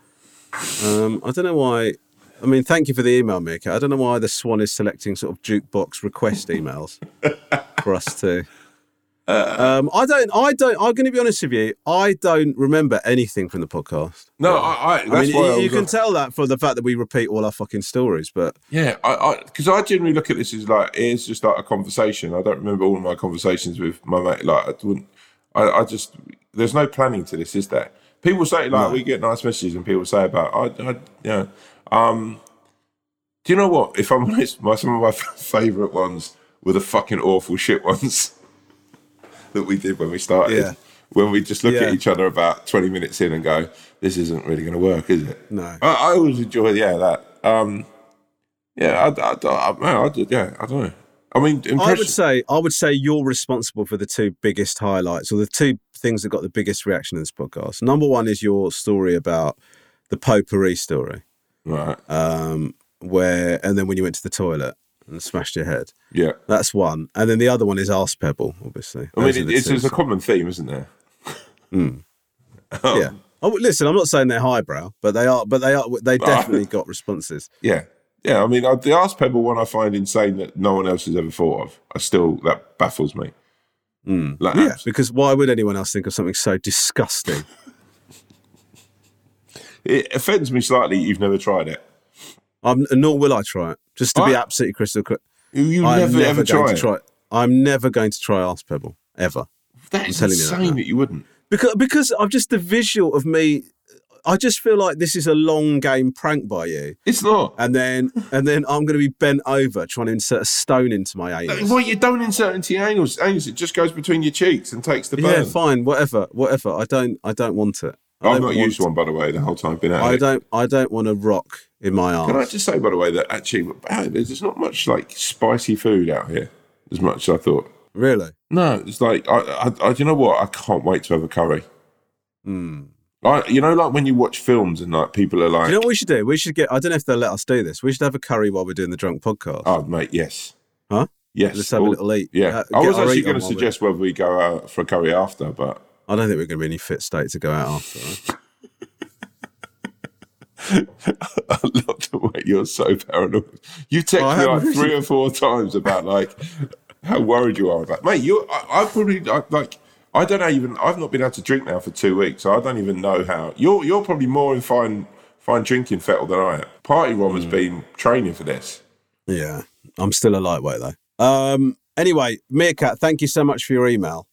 Um, I don't know why. I mean, thank you for the email, Meerkat. I don't know why the Swan is selecting sort of jukebox request emails [LAUGHS] for us to. Um, I don't. I don't. I'm going to be honest with you. I don't remember anything from the podcast. No, I, I I mean, why you, I you can like- tell that from the fact that we repeat all our fucking stories. But yeah, I because I, generally look at this as like it's just like a conversation. I don't remember all of my conversations with my mate. Like I wouldn't. I, I just there's no planning to this, is there? People say like we get nice messages, and people say about I, I you know, um, do you know what? If I'm [LAUGHS] honest, my some of my [LAUGHS] favorite ones were the fucking awful shit ones [LAUGHS] that we did when we started. Yeah. When we just look Yeah. at each other about 20 minutes in and go, this isn't really going to work, is it? No. I, I always enjoy, yeah, that. Um, yeah, I, I, I, man, I, did- yeah, I don't know. I mean, I would say, I would say you're responsible for the two biggest highlights, or the two things that got the biggest reaction in this podcast. Number one is your story about the potpourri story, right? um, where, and then when you went to the toilet, and smashed your head. Yeah. That's one, and then the other one is arse pebble, obviously. I mean, Those are it, it's, it's a common theme, isn't there? mm [LAUGHS] yeah. Oh, listen, I'm not saying they're highbrow, but they are. But they are. They definitely got responses. Yeah. Yeah. I mean, the Arse Pebble one I find insane that no one else has ever thought of. I still, that baffles me. Mm, like, Yeah, because why would anyone else think of something so disgusting? [LAUGHS] It offends me slightly you've never tried it. I'm, nor will I try it. Just to be absolutely crystal clear, You, I'm never, never ever try it. try. I'm never going to try arse pebble ever. That is telling you that insane that you wouldn't. because because I'm just the visual of me. I just feel like this is a long game prank by you, It's not. and then and then I'm going to be bent over trying to insert a stone into my anus. Well, you don't insert into your anus. anus. It just goes between your cheeks and takes the burn. Yeah, fine, whatever, whatever. I don't, I don't want it. I I've don't used to- one, by the way, the whole time I've been at I it. don't, I don't want a rock in my arm. Can I just say, by the way, that actually there's not much like spicy food out here as much as I thought. Really? No, it's like I, I, I you know what? I can't wait to have a curry. Hmm. Like you know, like when you watch films and like people are like, You know what we should do? We should get. I don't know if they'll let us do this. We should have a curry while we're doing the drunk podcast. "Oh, mate, yes, Huh? yes." Let's have a little eat. Yeah, Uh, I was actually going to while we- suggest whether we go out for a curry after, but I don't think we're going to be in any fit state to go out after. [LAUGHS] I love the way you're so paranoid. You text Oh, me like three or four times about like how worried you are about. Mate, you, I, I probably I, like. I don't know even. I've not been able to drink now for two weeks, so I don't even know how. You're you're probably more in fine fine drinking fettle than I am. Party Rom Hmm. has been training for this. Yeah, I'm still a lightweight though. Um. Anyway, Meerkat, thank you so much for your email.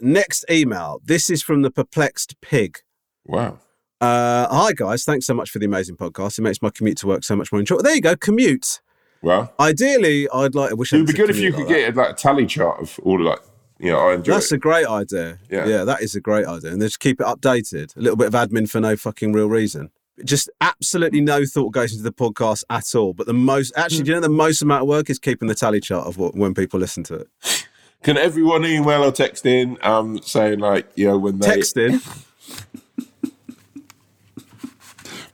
Next email. This is from the perplexed pig. Wow. Uh, hi guys, thanks so much for the amazing podcast. It makes my commute to work so much more enjoyable. There you go, commute. Well, Ideally, I'd like. I wish it would be good if you could get like a tally chart of all like. You know, I enjoy That's it. a great idea. Yeah. yeah, that is a great idea, and just keep it updated. A little bit of admin for no fucking real reason. Just absolutely no thought goes into the podcast at all. But the most, actually, do you know the most amount of work is keeping the tally chart of what when people listen to it. Can everyone email or text in um, saying like, you know, when they Text in. [LAUGHS]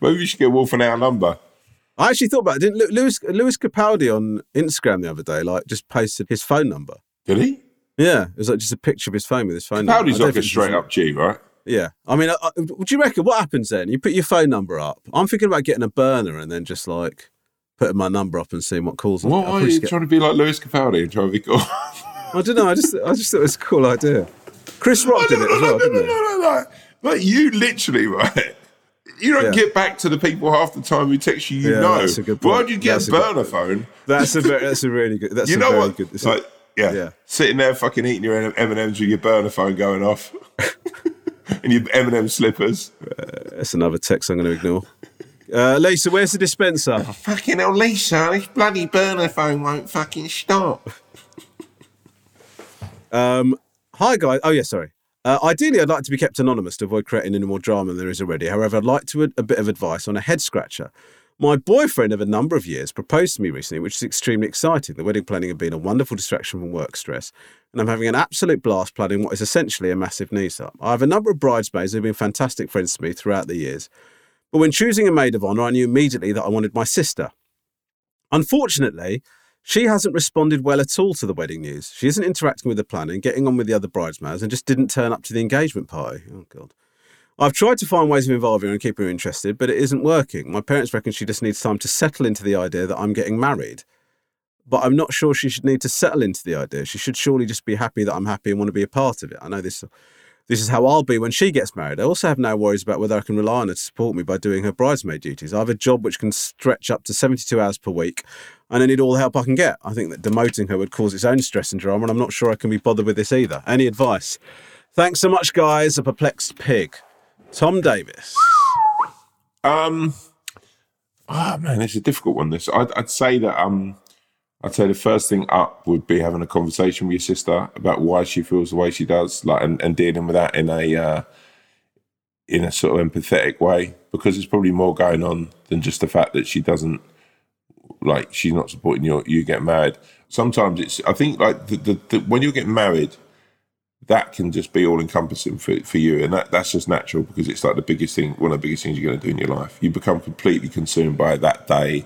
maybe we should get Wolf an our number. I actually thought about it. Didn't Lewis Lewis Capaldi on Instagram the other day like just posted his phone number? Did he? Yeah, it was like just a picture of his phone with his phone. number. I Capaldi's don't like a straight up G, right? Yeah, I mean, uh, uh, would you reckon what happens then? You put your phone number up. I'm thinking about getting a burner and then just like putting my number up and seeing what calls. I What are you get- trying to be like Lewis Capaldi and trying to be cool? I don't know. I just I just thought it was a cool idea. Chris Rock did it as well, no, no, didn't he? no, no, no. Like you literally, right? You don't Yeah. get back to the people half the time who text you. You Yeah, know. that's a good Why would you get That's a a good burner phone? That's a very, [LAUGHS] that's a really good. That's You a know what? good. it's Like, yeah, Yeah. sitting there fucking eating your M and M's with your burner phone going off, [LAUGHS] and your M and M slippers. that's another text I'm going to ignore. Uh, Lisa, where's the dispenser? Fucking hell, Lisa, this bloody burner phone won't fucking stop. [LAUGHS] Hi, guys. Oh, yeah, sorry. Uh, ideally, I'd like to be kept anonymous to avoid creating any more drama than there is already. However, I'd like to a bit of advice on a head scratcher. My boyfriend of a number of years proposed to me recently, which is extremely exciting. The wedding planning had been a wonderful distraction from work stress, and I'm having an absolute blast planning what is essentially a massive knees up. I have a number of bridesmaids who have been fantastic friends to me throughout the years, but when choosing a maid of honour, I knew immediately that I wanted my sister. Unfortunately, she hasn't responded well at all to the wedding news. She isn't interacting with the planning, getting on with the other bridesmaids, and just didn't turn up to the engagement party. Oh, God. I've tried to find ways of involving her and keeping her interested, but it isn't working. My parents reckon she just needs time to settle into the idea that I'm getting married. But I'm not sure she should need to settle into the idea. She should surely just be happy that I'm happy and want to be a part of it. I know this this is how I'll be when she gets married. I also have no worries about whether I can rely on her to support me by doing her bridesmaid duties. I have a job which can stretch up to 72 hours per week, and I need all the help I can get. I think that demoting her would cause its own stress and drama, and I'm not sure I can be bothered with this either. Any advice? Thanks so much, guys. A perplexed pig. Tom Davis. Um, ah man, it's a difficult one. This, I'd, I'd say that um, I'd say the first thing up would be having a conversation with your sister about why she feels the way she does, like, and, and dealing with that in a uh, in a sort of empathetic way, because there's probably more going on than just the fact that she doesn't like she's not supporting you. You get married. Sometimes it's. I think like the, the, the when you get married, that can just be all encompassing for, for you. And that, that's just natural because it's like the biggest thing, one of the biggest things you're going to do in your life. You become completely consumed by that day,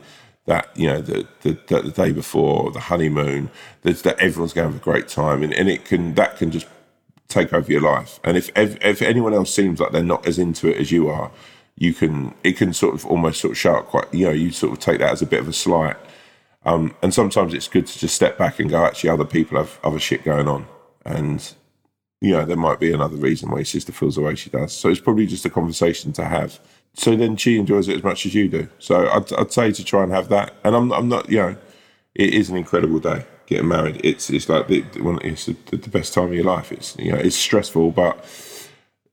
that, you know, the, the, the, day before, the honeymoon, that, that everyone's going to have a great time. And, and it can, that can just take over your life. And if, if, if anyone else seems like they're not as into it as you are, you can, it can sort of almost sort of shout quite, you know, you sort of take that as a bit of a slight. Um, and sometimes it's good to just step back and go, actually, other people have other shit going on. And you know, there might be another reason why your sister feels the way she does. So it's probably just a conversation to have. So then she enjoys it as much as you do. So I'd, I'd say to try and have that. And I'm, I'm not, you know, it is an incredible day getting married. It's it's like the, it's the, the best time of your life. It's you know it's stressful, but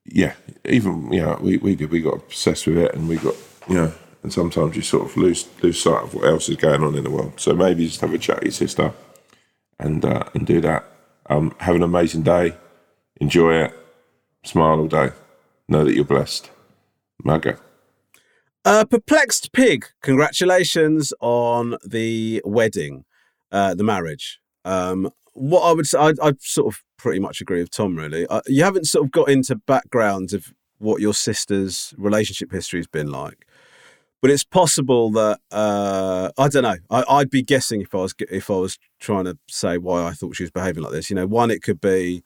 yeah, even you know we we did we got obsessed with it, and we got you know, and sometimes you sort of lose lose sight of what else is going on in the world. So maybe just have a chat with your sister, and uh, and do that. Um, have an amazing day Enjoy it. Smile all day. Know that you're blessed. Maga. Uh, perplexed pig. Congratulations on the wedding, uh, the marriage. Um, what I would say, I, I sort of pretty much agree with Tom. Really, uh, you haven't sort of got into backgrounds of what your sister's relationship history has been like, but it's possible that uh, I don't know. I, would be guessing if I was if I was trying to say why I thought she was behaving like this. You know, one, it could be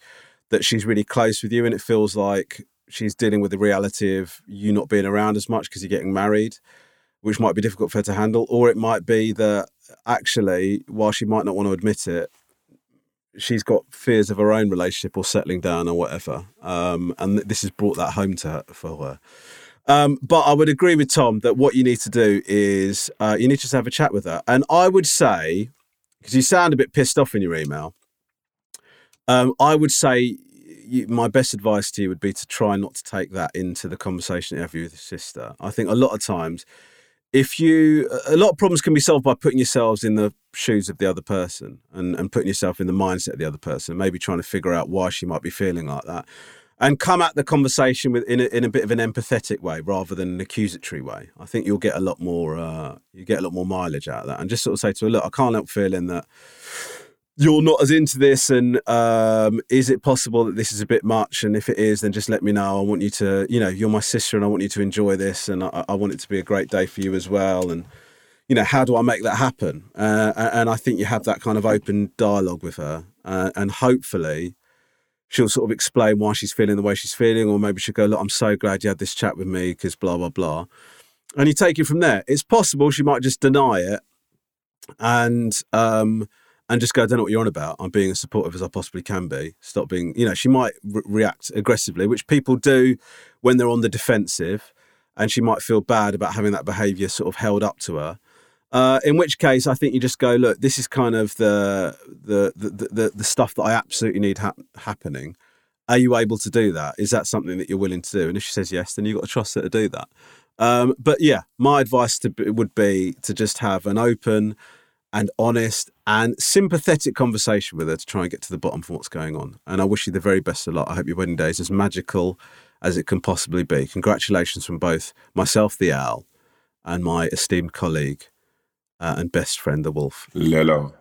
that she's really close with you and it feels like she's dealing with the reality of you not being around as much because you're getting married, which might be difficult for her to handle. Or it might be that actually, while she might not want to admit it, she's got fears of her own relationship or settling down or whatever. Um, and this has brought that home to her for her. Um, but I would agree with Tom that what you need to do is uh, you need to just have a chat with her. And I would say, because you sound a bit pissed off in your email, um, I would say you, my best advice to you would be to try not to take that into the conversation you have with your sister. I think a lot of times, if you, a lot of problems can be solved by putting yourselves in the shoes of the other person and, and putting yourself in the mindset of the other person, maybe trying to figure out why she might be feeling like that. And come at the conversation with in a, in a bit of an empathetic way rather than an accusatory way. I think you'll get a lot more uh, you get a lot more mileage out of that. And just sort of say to her, look, I can't help feeling that you're not as into this and um, is it possible that this is a bit much? And if it is then just let me know. I want you to you know you're my sister and i want you to enjoy this and i, I want it to be a great day for you as well. And you know how do i make that happen? Uh, and i think you have that kind of open dialogue with her uh, and hopefully she'll sort of explain why she's feeling the way she's feeling or maybe she'll go look i'm so glad you had this chat with me because blah blah blah. And you take it from there. It's possible she might just deny it and um, and just go, I don't know what you're on about. I'm being as supportive as I possibly can be. Stop being, you know, she might re- react aggressively, which people do when they're on the defensive, and she might feel bad about having that behaviour sort of held up to her. Uh, in which case, I think you just go, look, this is kind of the the the the, the stuff that I absolutely need ha- happening. Are you able to do that? Is that something that you're willing to do? And if she says yes, then you've got to trust her to do that. Um, but yeah, my advice to, would be to just have an open and honest and sympathetic conversation with her to try and get to the bottom of what's going on. And I wish you the very best of luck. I hope your wedding day is as magical as it can possibly be. Congratulations from both myself, the owl, and my esteemed colleague uh, and best friend, the wolf. Lelo.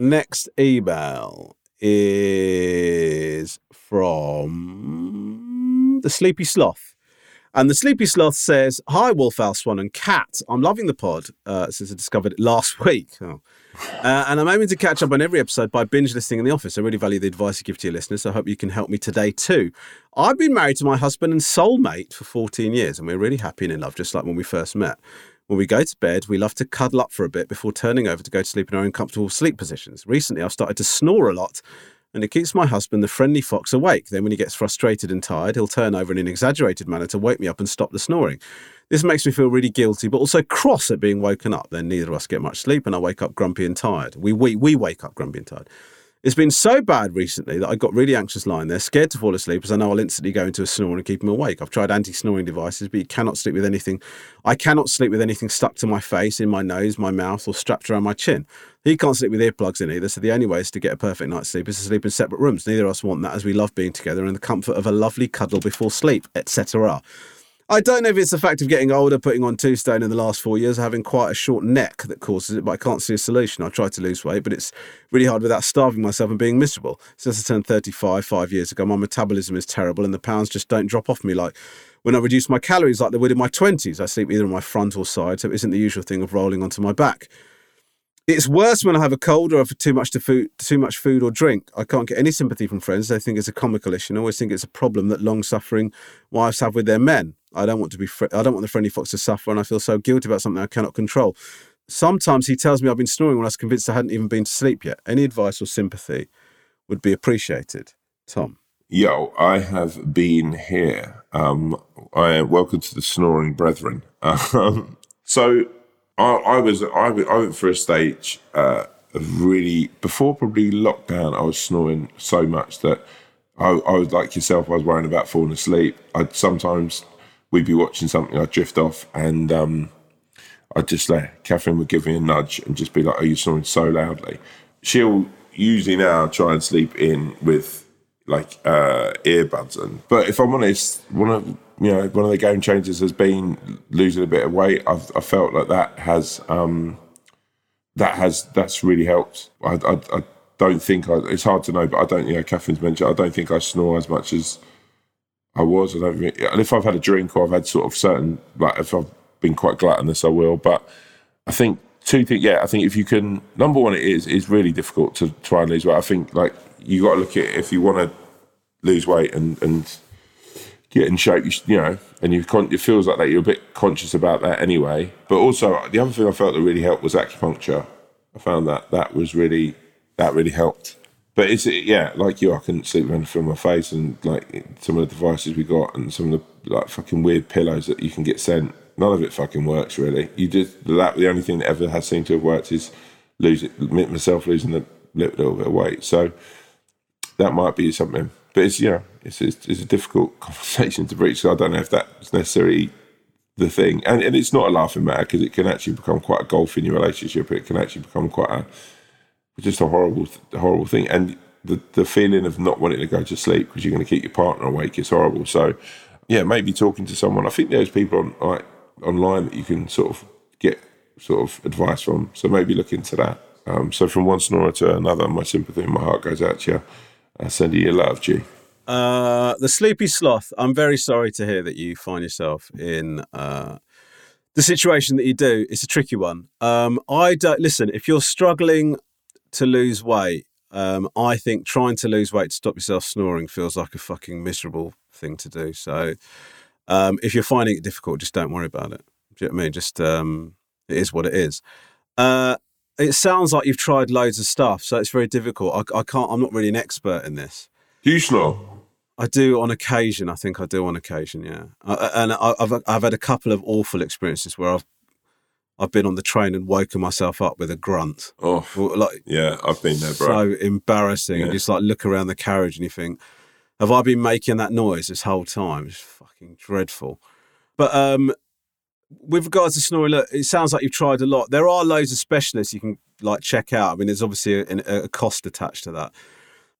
Next email is from the Sleepy Sloth. And the Sleepy Sloth says, Hi, Wolf Owl Swan and Cat. I'm loving the pod uh, since I discovered it last [LAUGHS] week. Oh. Uh, and I'm aiming to catch up on every episode by binge listening in the office. I really value the advice you give to your listeners. So I hope you can help me today too. I've been married to my husband and soulmate for 14 years, and we're really happy and in love, just like when we first met. When we go to bed, we love to cuddle up for a bit before turning over to go to sleep in our uncomfortable sleep positions. Recently, I've started to snore a lot, and it keeps my husband, the friendly fox, awake. Then, when he gets frustrated and tired, he'll turn over in an exaggerated manner to wake me up and stop the snoring. This makes me feel really guilty, but also cross at being woken up. Then neither of us get much sleep, and I wake up grumpy and tired. We, we, we wake up grumpy and tired. It's been so bad recently that I got really anxious lying there, scared to fall asleep, as I know I'll instantly go into a snore and keep him awake. I've tried anti-snoring devices, but you cannot sleep with anything. I cannot sleep with anything stuck to my face, in my nose, my mouth, or strapped around my chin. He can't sleep with earplugs in either, so the only way is to get a perfect night's sleep is to sleep in separate rooms. Neither of us want that, as we love being together and the comfort of a lovely cuddle before sleep, etc. I don't know if it's the fact of getting older, putting on two stone in the last four years, having quite a short neck that causes it, but I can't see a solution. I tried to lose weight, but it's really hard without starving myself and being miserable. Since I turned 35 five years ago, my metabolism is terrible and the pounds just don't drop off me like when I reduce my calories like they would in my 20s. I sleep either on my front or side, so it isn't the usual thing of rolling onto my back. It's worse when I have a cold or have too much to food, too much food or drink. I can't get any sympathy from friends. They think it's a comical issue and always think it's a problem that long-suffering wives have with their men. I don't want to be. Fr- I don't want the friendly fox to suffer, and I feel so guilty about something I cannot control. Sometimes he tells me I've been snoring when I was convinced I hadn't even been to sleep yet. Any advice or sympathy would be appreciated. Tom. Yo, I have been here. Um, I welcome to the snoring brethren. [LAUGHS] Um, so I, I was I, I went for a stage uh, of really before probably lockdown. I was snoring so much that I, I was like yourself. I was worrying about falling asleep. I'd sometimes we'd be watching something. I'd drift off and um, I'd just let Catherine would give me a nudge and just be like, "Are you snoring so loudly?" She'll usually now try and sleep in with like uh, earbuds on. But if I'm honest, one of you know one of the game changers has been losing a bit of weight. I've I felt like that has um, that has that's really helped. I, I, I don't think I, it's hard to know, but I don't. You know, Catherine's mentioned. I don't think I snore as much as I was. I don't. And if I've had a drink or I've had sort of certain like if I've been quite gluttonous, I will. But I think two things. Yeah, I think if you can, number one, it is is really difficult to try and lose weight. I think like you got to look at if you want to lose weight and and get in shape, you, you know, and you con- it feels like that you're a bit conscious about that anyway. But also the other thing I felt that really helped was acupuncture. I found that that was really that really helped. But it's yeah, like you, I couldn't sleep with on my face, and like some of the devices we got, and some of the like fucking weird pillows that you can get sent. None of it fucking works really. You just that the only thing that ever has seemed to have worked is losing myself losing a little bit of weight. So that might be something. But it's you know it's it's, it's a difficult [LAUGHS] conversation to breach. So I don't know if that's necessarily the thing, and and it's not a laughing matter because it can actually become quite a golf in your relationship. It can actually become quite a just a horrible horrible thing, and the the feeling of not wanting to go to sleep because you're going to keep your partner awake is horrible. So yeah, maybe talking to someone. I think there's people on like online that you can sort of get sort of advice from. So maybe look into that. Um, so from one snorer to another, my sympathy and my heart goes out to you. Uh, send you your love, G. Uh, the sleepy sloth. I'm very sorry to hear that you find yourself in uh, the situation that you do. It's a tricky one. Um, I don't listen. If you're struggling to lose weight, um, I think trying to lose weight to stop yourself snoring feels like a fucking miserable thing to do. So, um, if you're finding it difficult, just don't worry about it. Do you know what I mean? Just um, it is what it is. Uh, it sounds like you've tried loads of stuff, so it's very difficult. I, I can't. I'm not really an expert in this. Do you snore? I do on occasion. I think I do on occasion. Yeah, I, and I, I've I've had a couple of awful experiences where I've I've been on the train and woken myself up with a grunt. Oh, Like yeah, I've been there, bro. so embarrassing. And Yeah. just like look around the carriage and you think, have I been making that noise this whole time? It's fucking dreadful. But um, with regards to snoring, look, it sounds like you've tried a lot. There are loads of specialists you can like check out. I mean, there's obviously a, a cost attached to that.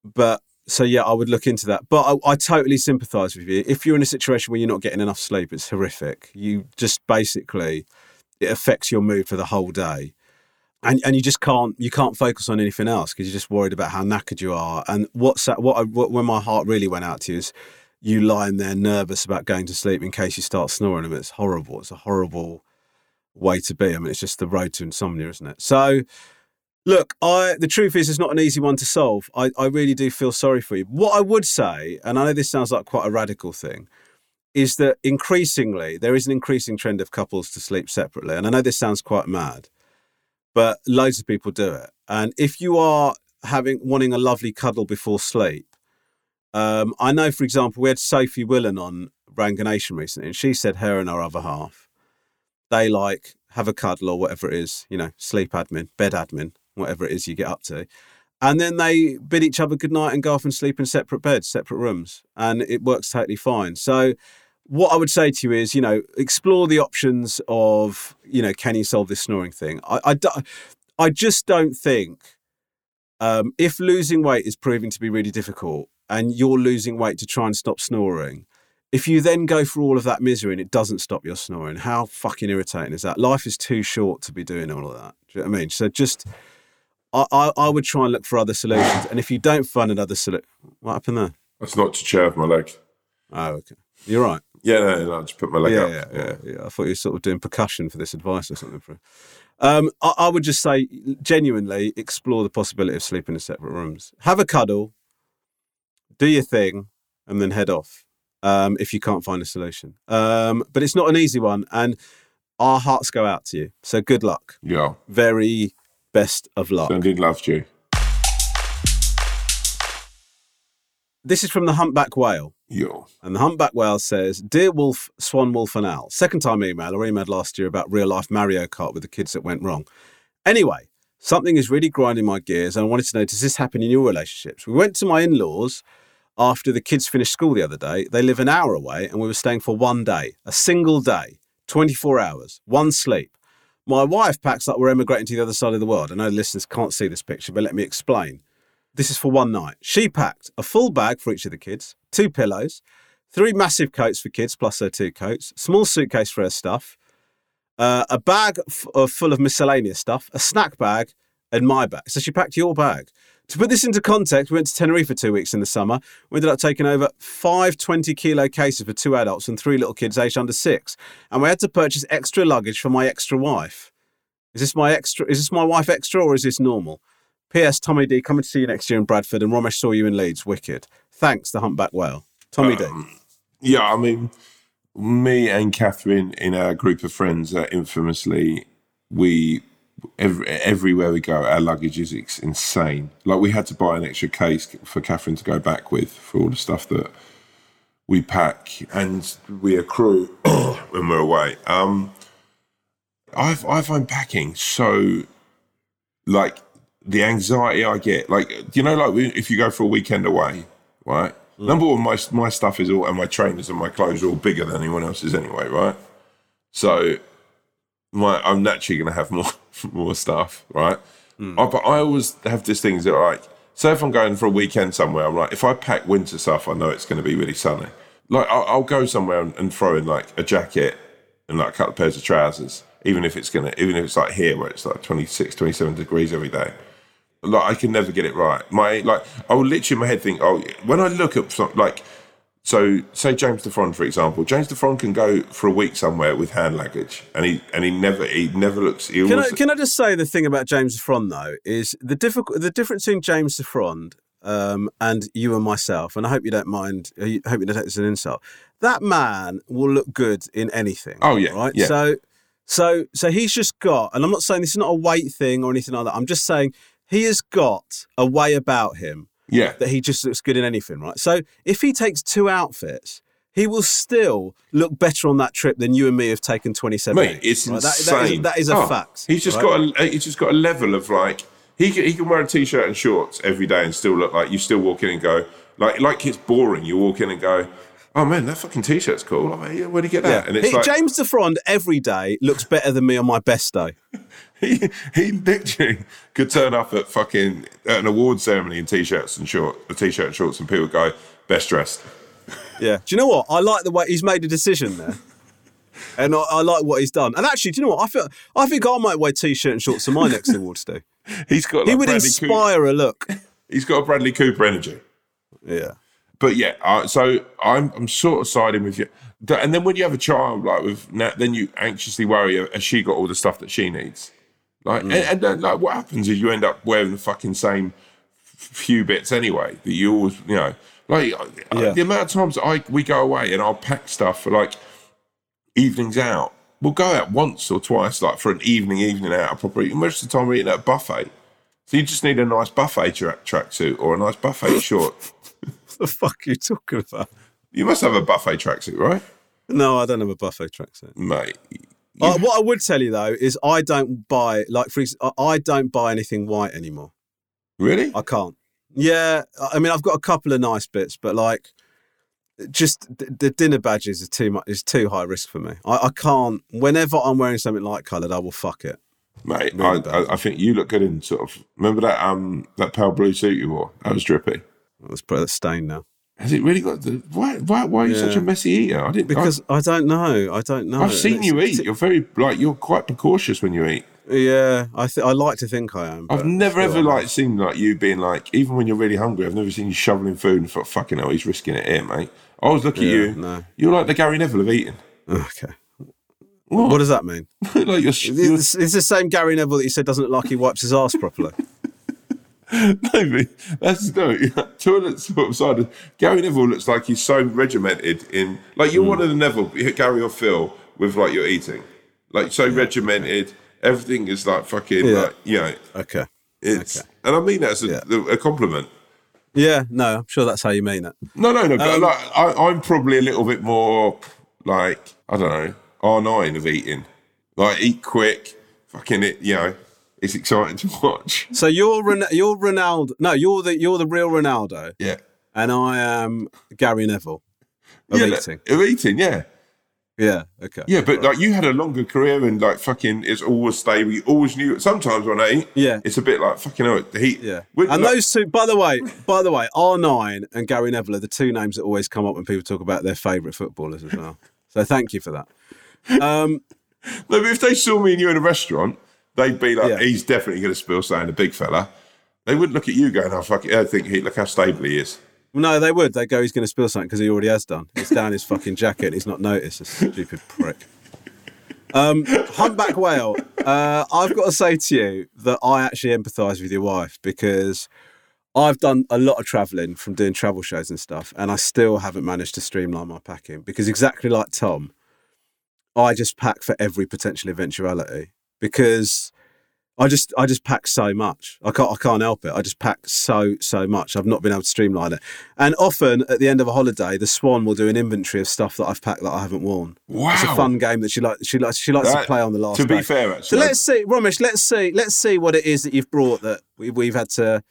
But so yeah, I would look into that. But I, I totally sympathise with you. If you're in a situation where you're not getting enough sleep, it's horrific. You just basically it affects your mood for the whole day and and you just can't you can't focus on anything else because you're just worried about how knackered you are. And what's that? What, I, what when my heart really went out to you is you lying there nervous about going to sleep in case you start snoring. I mean, it's horrible. It's a horrible way to be. I mean, it's just the road to insomnia, isn't it? So. Look, I the truth is it's not an easy one to solve. I, I really do feel sorry for you. What I would say, and I know this sounds like quite a radical thing, is that increasingly there is an increasing trend of couples to sleep separately. And I know this sounds quite mad, but loads of people do it. And if you are having wanting a lovely cuddle before sleep, um, I know, for example, we had Sophie Willan on Ranganation recently, and she said her and her other half, they like have a cuddle or whatever it is, you know, sleep admin, bed admin, whatever it is you get up to. And then they bid each other goodnight and go off and sleep in separate beds, separate rooms. And it works totally fine. So, what I would say to you is, you know, explore the options of, you know, can you solve this snoring thing? I, I, I just don't think um, if losing weight is proving to be really difficult and you're losing weight to try and stop snoring, if you then go through all of that misery and it doesn't stop your snoring, how fucking irritating is that? Life is too short to be doing all of that. Do you know what I mean? So just, I, I, I would try and look for other solutions. And if you don't find another solution, what happened there? That's not to chair my leg. Oh, okay. You're right. Yeah, no, no, I just put my leg Yeah, up. yeah, yeah, yeah. I thought you were sort of doing percussion for this advice or something. For, um, I, I would just say, genuinely, explore the possibility of sleeping in separate rooms. Have a cuddle, do your thing, and then head off. Um, if you can't find a solution, um, but it's not an easy one, and our hearts go out to you. So good luck. Yeah. Very best of luck. Dundee loved you. This is from the humpback whale. Yeah. And the humpback whale says, Dear Wolf, Swan, Wolf, and Owl, second time email or emailed last year about real life Mario Kart with the kids that went wrong. Anyway, something is really grinding my gears, and I wanted to know does this happen in your relationships? We went to my in laws after the kids finished school the other day. They live an hour away, and we were staying for one day, a single day, 24 hours, one sleep. My wife packs like we're emigrating to the other side of the world. I know listeners can't see this picture, but let me explain. This is for one night. She packed a full bag for each of the kids, two pillows, three massive coats for kids plus their two coats, small suitcase for her stuff, uh, a bag f- uh, full of miscellaneous stuff, a snack bag, and my bag. So she packed your bag. To put this into context, we went to Tenerife for two weeks in the summer. We ended up taking over five 20 kilo cases for two adults and three little kids aged under six. And we had to purchase extra luggage for my extra wife. Is this my extra? Is this my wife extra or is this normal? P.S. Tommy D. Coming to see you next year in Bradford, and Romesh saw you in Leeds. Wicked. Thanks, the humpback whale. Tommy D. Um, yeah, I mean, me and Catherine in our group of friends are infamously, we every, everywhere we go, our luggage is ex- insane. Like we had to buy an extra case for Catherine to go back with for all the stuff that we pack and we accrue [COUGHS] when we're away. Um, I've I find packing so like the anxiety I get. Like you know, like if you go for a weekend away, right? Number one, my my stuff is all and my trainers and my clothes are all bigger than anyone else's anyway, right? So my I'm naturally going to have more [LAUGHS] more stuff, right? Hmm. I, but I always have this thing that like, say if I'm going for a weekend somewhere, I'm like, if I pack winter stuff, I know it's going to be really sunny. Like I'll, I'll go somewhere and, and throw in like a jacket and like a couple of pairs of trousers, even if it's gonna, even if it's like here where it's like 26, 27 degrees every day. Like I can never get it right. My like I will literally in my head think, oh, when I look at some, like so say James DeFron, for example. James DeFron can go for a week somewhere with hand luggage, and he and he never he never looks. He Can I, can I just say the thing about James Defron though is the difficult the difference between James Defron um, and you and myself, and I hope you don't mind. I hope you don't take this as an insult. That man will look good in anything. Oh, yeah, right. yeah. So, so, so he's just got, and I'm not saying this is not a weight thing or anything like that. I'm just saying he has got a way about him yeah, that he just looks good in anything, right? So if he takes two outfits, he will still look better on that trip than you and me have taken 27 mate, it's right? That- insane. that, is, that is a Oh, fact. He's just right? got a he's just got a level of like he can, he can wear a t-shirt and shorts every day and still look like you still walk in and go like like it's boring. You walk in and go, oh man, that fucking t-shirt's cool. Like, where'd he get that? And it's He- like James DeFrond every day looks better than me on my best day. [LAUGHS] [LAUGHS] he he literally could turn up at fucking at an award ceremony in t-shirts and short a t-shirt and shorts and people go best dressed. Yeah. Do you know what? I like the way he's made a decision there. [LAUGHS] And I, I like what he's done. And actually, do you know what? I feel I think I might wear t-shirt and shorts for my next awards day. [LAUGHS] He's got like He would Bradley Cooper- inspire a look. he's got a Bradley Cooper energy. Yeah. but yeah, uh, so I'm I'm sort of siding with you. And then when you have a child, like with then you anxiously worry: has she got all the stuff that she needs? Like, and, and then, like, what happens is you end up wearing the fucking same few bits anyway. That you always, you know, like uh, Yeah. the amount of times I we go away and I'll pack stuff for like evenings out. We'll go out once or twice, like for an evening, evening out, a proper. eating. Most of the time, we're eating at a buffet. So you just need a nice buffet tra- tracksuit or a nice buffet [LAUGHS] short. What the fuck are you talking about? You must have a buffet tracksuit, right, No, I don't have a buffet tracksuit. mate? Uh, what I would tell you though is I don't buy like for ex- I- don't buy anything white anymore. Really? I can't. Yeah, I mean I've got a couple of nice bits, but like just the, the dinner badges is too much. Is too high risk for me. I, I can't. Whenever I'm wearing something light coloured, I will fuck it. Mate, Really I. I, I think you look good in sort of. Remember that um that pale blue suit you wore? That was drippy. Let's put a stain now. Has it really got the why? Why, why are you such a messy eater? I didn't Because I, don't know. I don't know. I, have seen It's- you eat. You're very like you're quite precautious when you eat. Yeah, I th- I like to think I am. I've never ever like seen like you being like even when you're really hungry. I've never seen you shoveling food and thought fucking hell he's risking it here, mate. I always look at Yeah, you. no. You're like the Gary Neville of eating. Okay. What? What does that mean? [LAUGHS] like you're, you're It's, it's the same Gary Neville that you said doesn't look like he wipes his ass properly. [LAUGHS] [LAUGHS] no, but that's no toilet sort of side. Of, Gary Neville looks like he's so regimented in like you're one of the Neville Gary or Phil with like your eating, like so regimented. Everything is like fucking Yeah. like you know. Okay. It's Okay. and I mean that as a, Yeah. a compliment. Yeah, no, I'm sure that's how you mean it. No, no, no. But Um, like, I, I'm probably a little bit more like I don't know R nine of eating. Like eat quick, fucking it. You know, it's exciting to [LAUGHS] watch. So you're Ron- you're Ronaldo. No, you're the you're the real Ronaldo, Yeah, and I am Gary Neville of yeah, eating. of eating. Yeah, Yeah. Okay. yeah. But like you had a longer career and like fucking, it's always stable. You always knew. Sometimes when I eat, Yeah. it's a bit like fucking. The heat. Yeah. And like- those two, by the way, by the way, R9 and Gary Neville are the two names that always come up when people talk about their favourite footballers as well. So thank you for that. Um, [LAUGHS] No, but if they saw me and you in a restaurant, they'd be like, Yeah. he's definitely going to spill something, a big fella. They wouldn't look at you going, oh, fuck it. I think he, look how stable he is. no, they would. They go, he's going to spill something because he already has done. It's down his fucking jacket he's not noticed. A stupid prick. Um, humpback whale. Uh, I've got to say to you that I actually empathise with your wife because I've done a lot of travelling from doing travel shows and stuff, and I still haven't managed to streamline my packing because exactly like Tom, I just pack for every potential eventuality because I just I just pack so much. I can't I can't help it. I just pack so so much. I've not been able to streamline it. And often at the end of a holiday, the Swan will do an inventory of stuff that I've packed that I haven't worn. Wow. It's a fun game that she likes. She likes. She likes That- to play on the last. To be day. fair, So actually. let's see, Romesh. Let's see. Let's see what it is that you've brought that we, we've had to.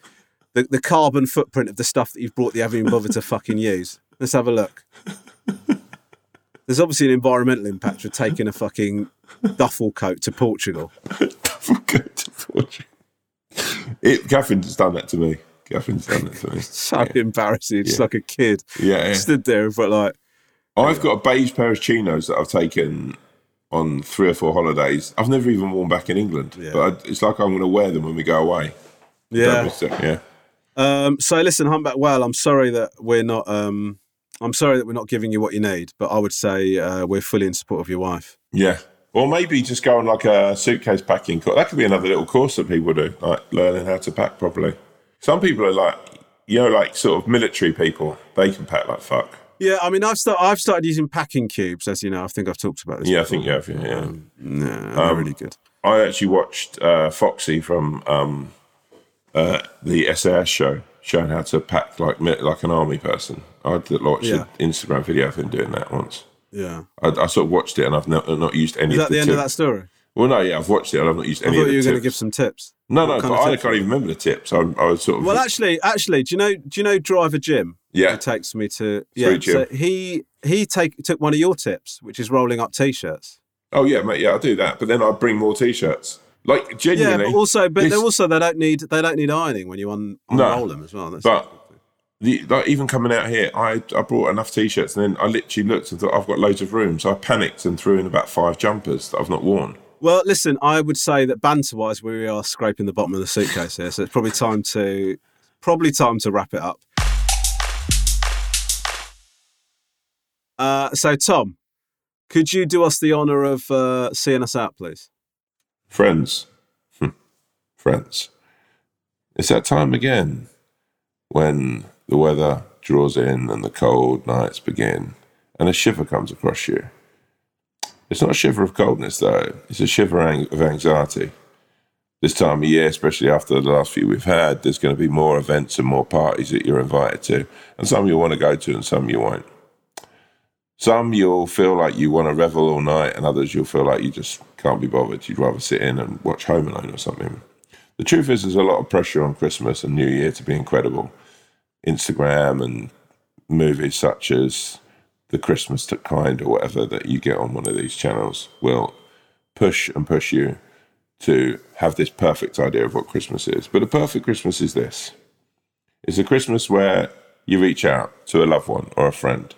The, the carbon footprint of the stuff that you've brought that you haven't even bothered to fucking use. Let's have a look. There's obviously an environmental impact for taking a fucking duffel coat to Portugal. Go to Portugal. It, Catherine's done that to me. Catherine's done that to me. [LAUGHS] So embarrassing, just Yeah. like a kid. Yeah, yeah. Stood there and felt like, I've got a beige pair of chinos that I've taken on three or four holidays. I've never even worn back in England, Yeah. but I, it's like I'm going to wear them when we go away. yeah. yeah. Um, so listen, humpback whale. I'm sorry that we're not. Um, I'm sorry that we're not giving you what you need, but I would say uh, we're fully in support of your wife. Yeah. Or maybe just go on like a suitcase packing course. That could be another little course that people do, like learning how to pack properly. Some people are like, you know, like sort of military people. They can pack like fuck. Yeah, I mean, I've started. I've started using packing cubes, as you know. I think I've talked about this. Yeah, I think you have. Yeah. yeah. No, they're really good. I actually watched uh, Foxy from um, uh, the SAS show, showing how to pack like like an army person. I did watch Yeah. an Instagram video of him doing that once. Yeah. I, I sort of watched it and I've not, not used any Is that the end tips. of that story? Well, no, yeah, I've watched it and I've not used I any thought of the you were going to give some tips. no, no, but I can't even remember the tips. I, I was sort of. Well, actually, actually, do you know? Do you know Driver Jim? Yeah. Who takes me to yeah. So he he take took one of your tips, which is rolling up t-shirts. oh, yeah, mate, yeah, I do that. But then I bring more t Like, Yeah, genuinely. but also, but this- they also they don't need they don't need ironing when you un, No, unroll them as well. That's But the, like even coming out here, I I brought enough t-shirts, and then I literally looked and thought I've got loads of room, so I panicked and threw in about five jumpers that I've not worn. Well, listen, I would say that banter-wise, we are scraping the bottom of the suitcase here, so it's probably time to probably time to wrap it up. Uh, so, Tom, could you do us the honour of uh, seeing us out, please? Friends, Hmm. friends, it's that time again when the weather draws in and the cold nights begin, and a shiver comes across you. It's not a shiver of coldness, though. It's a shiver of anxiety. This time of year, especially after the last few we've had, there's going to be more events and more parties that you're invited to, and some you'll want to go to, and some you won't. Some you'll feel like you want to revel all night, and others you'll feel like you just can't be bothered. You'd rather sit in and watch Home Alone or something. The truth is, there's a lot of pressure on Christmas and New Year to be incredible. Instagram and movies such as The Christmas Kind or whatever that you get on one of these channels will push and push you to have this perfect idea of what Christmas is. But a perfect Christmas is this it's a Christmas where you reach out to a loved one or a friend,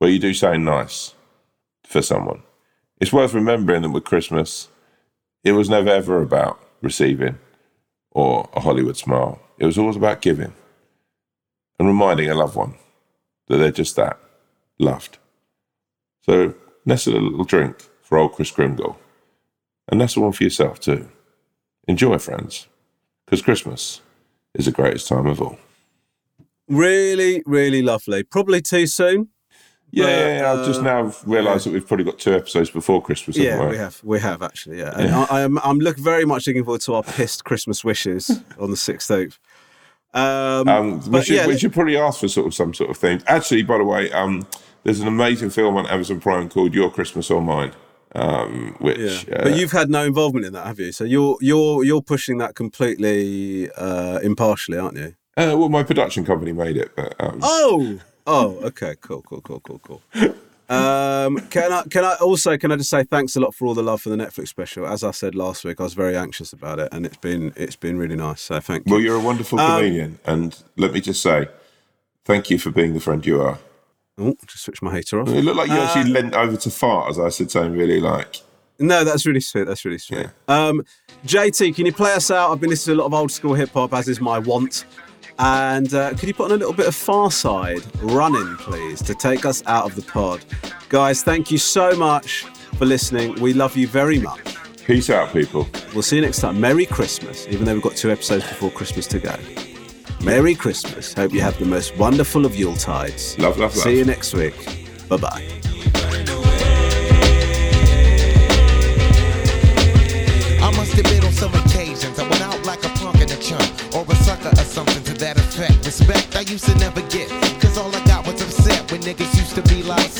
where you do something nice for someone, it's worth remembering that with Christmas, it was never ever about receiving or a Hollywood smile. It was always about giving and reminding a loved one that they're just that loved. So nestle a little drink for old Kris Kringle and nestle one for yourself too. Enjoy, friends, because Christmas is the greatest time of all. Really, really lovely. Probably too soon. Yeah, But, yeah, yeah. I've just uh, now realised that we've probably got two episodes before Christmas. Yeah, we have. We have actually. Yeah, and Yeah. I, I'm I'm look very much looking forward to our pissed Christmas wishes on the sixteenth. Um, Um, we, should, yeah, we should probably ask for sort of some sort of thing. Actually, by the way, um, there's an amazing film on Amazon Prime called Your Christmas or Mine, um, which yeah. uh, but you've had no involvement in that, have you? So you're you're you're pushing that completely uh, impartially, aren't you? uh, well, my production company made it, but um, Oh, oh, okay, cool, cool, cool, cool, cool. Um, can I can I also can I just say thanks a lot for all the love for the Netflix special. As I said last week, I was very anxious about it, and it's been it's been really nice. So thank you. well, you're a wonderful Um, and let me just say, thank you for being the friend you are. Oh, just switch my heater off. It looked like you Uh, actually leant over to fart, as I said something really like. No, that's really sweet. That's really sweet. Um, JT, can you play us out? I've been listening to a lot of old school hip hop, as is my want. And uh, could you put on a little bit of Pharcyde running, please, to take us out of the pod? Guys, thank you so much for listening. We love you very much. Peace out, people. We'll see you next time. Merry Christmas, even though we've got two episodes before Christmas to go. Merry Christmas. Hope you have the most wonderful of Yuletides. Love, love, love. See you next week. Bye bye. Effect. Respect I used to never get, cause all I got was upset when niggas used to be like,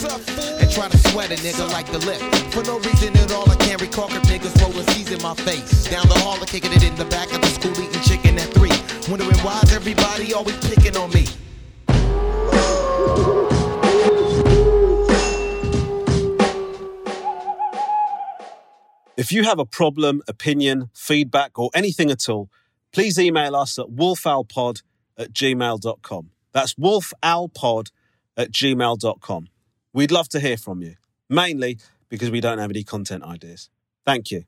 and try to sweat a nigga like the lip. For no reason at all, I can't recall if niggas rolling C's in my face. Down the hall, I kicking it in the back of the school, eating chicken at three. Wondering why's everybody always picking on me. If you have a problem, opinion, feedback, or anything at all, please email us at wolfowlpod at gmail.com. That's wolfowlpod at gmail.com. We'd love to hear from you, mainly because we don't have any content ideas. Thank you.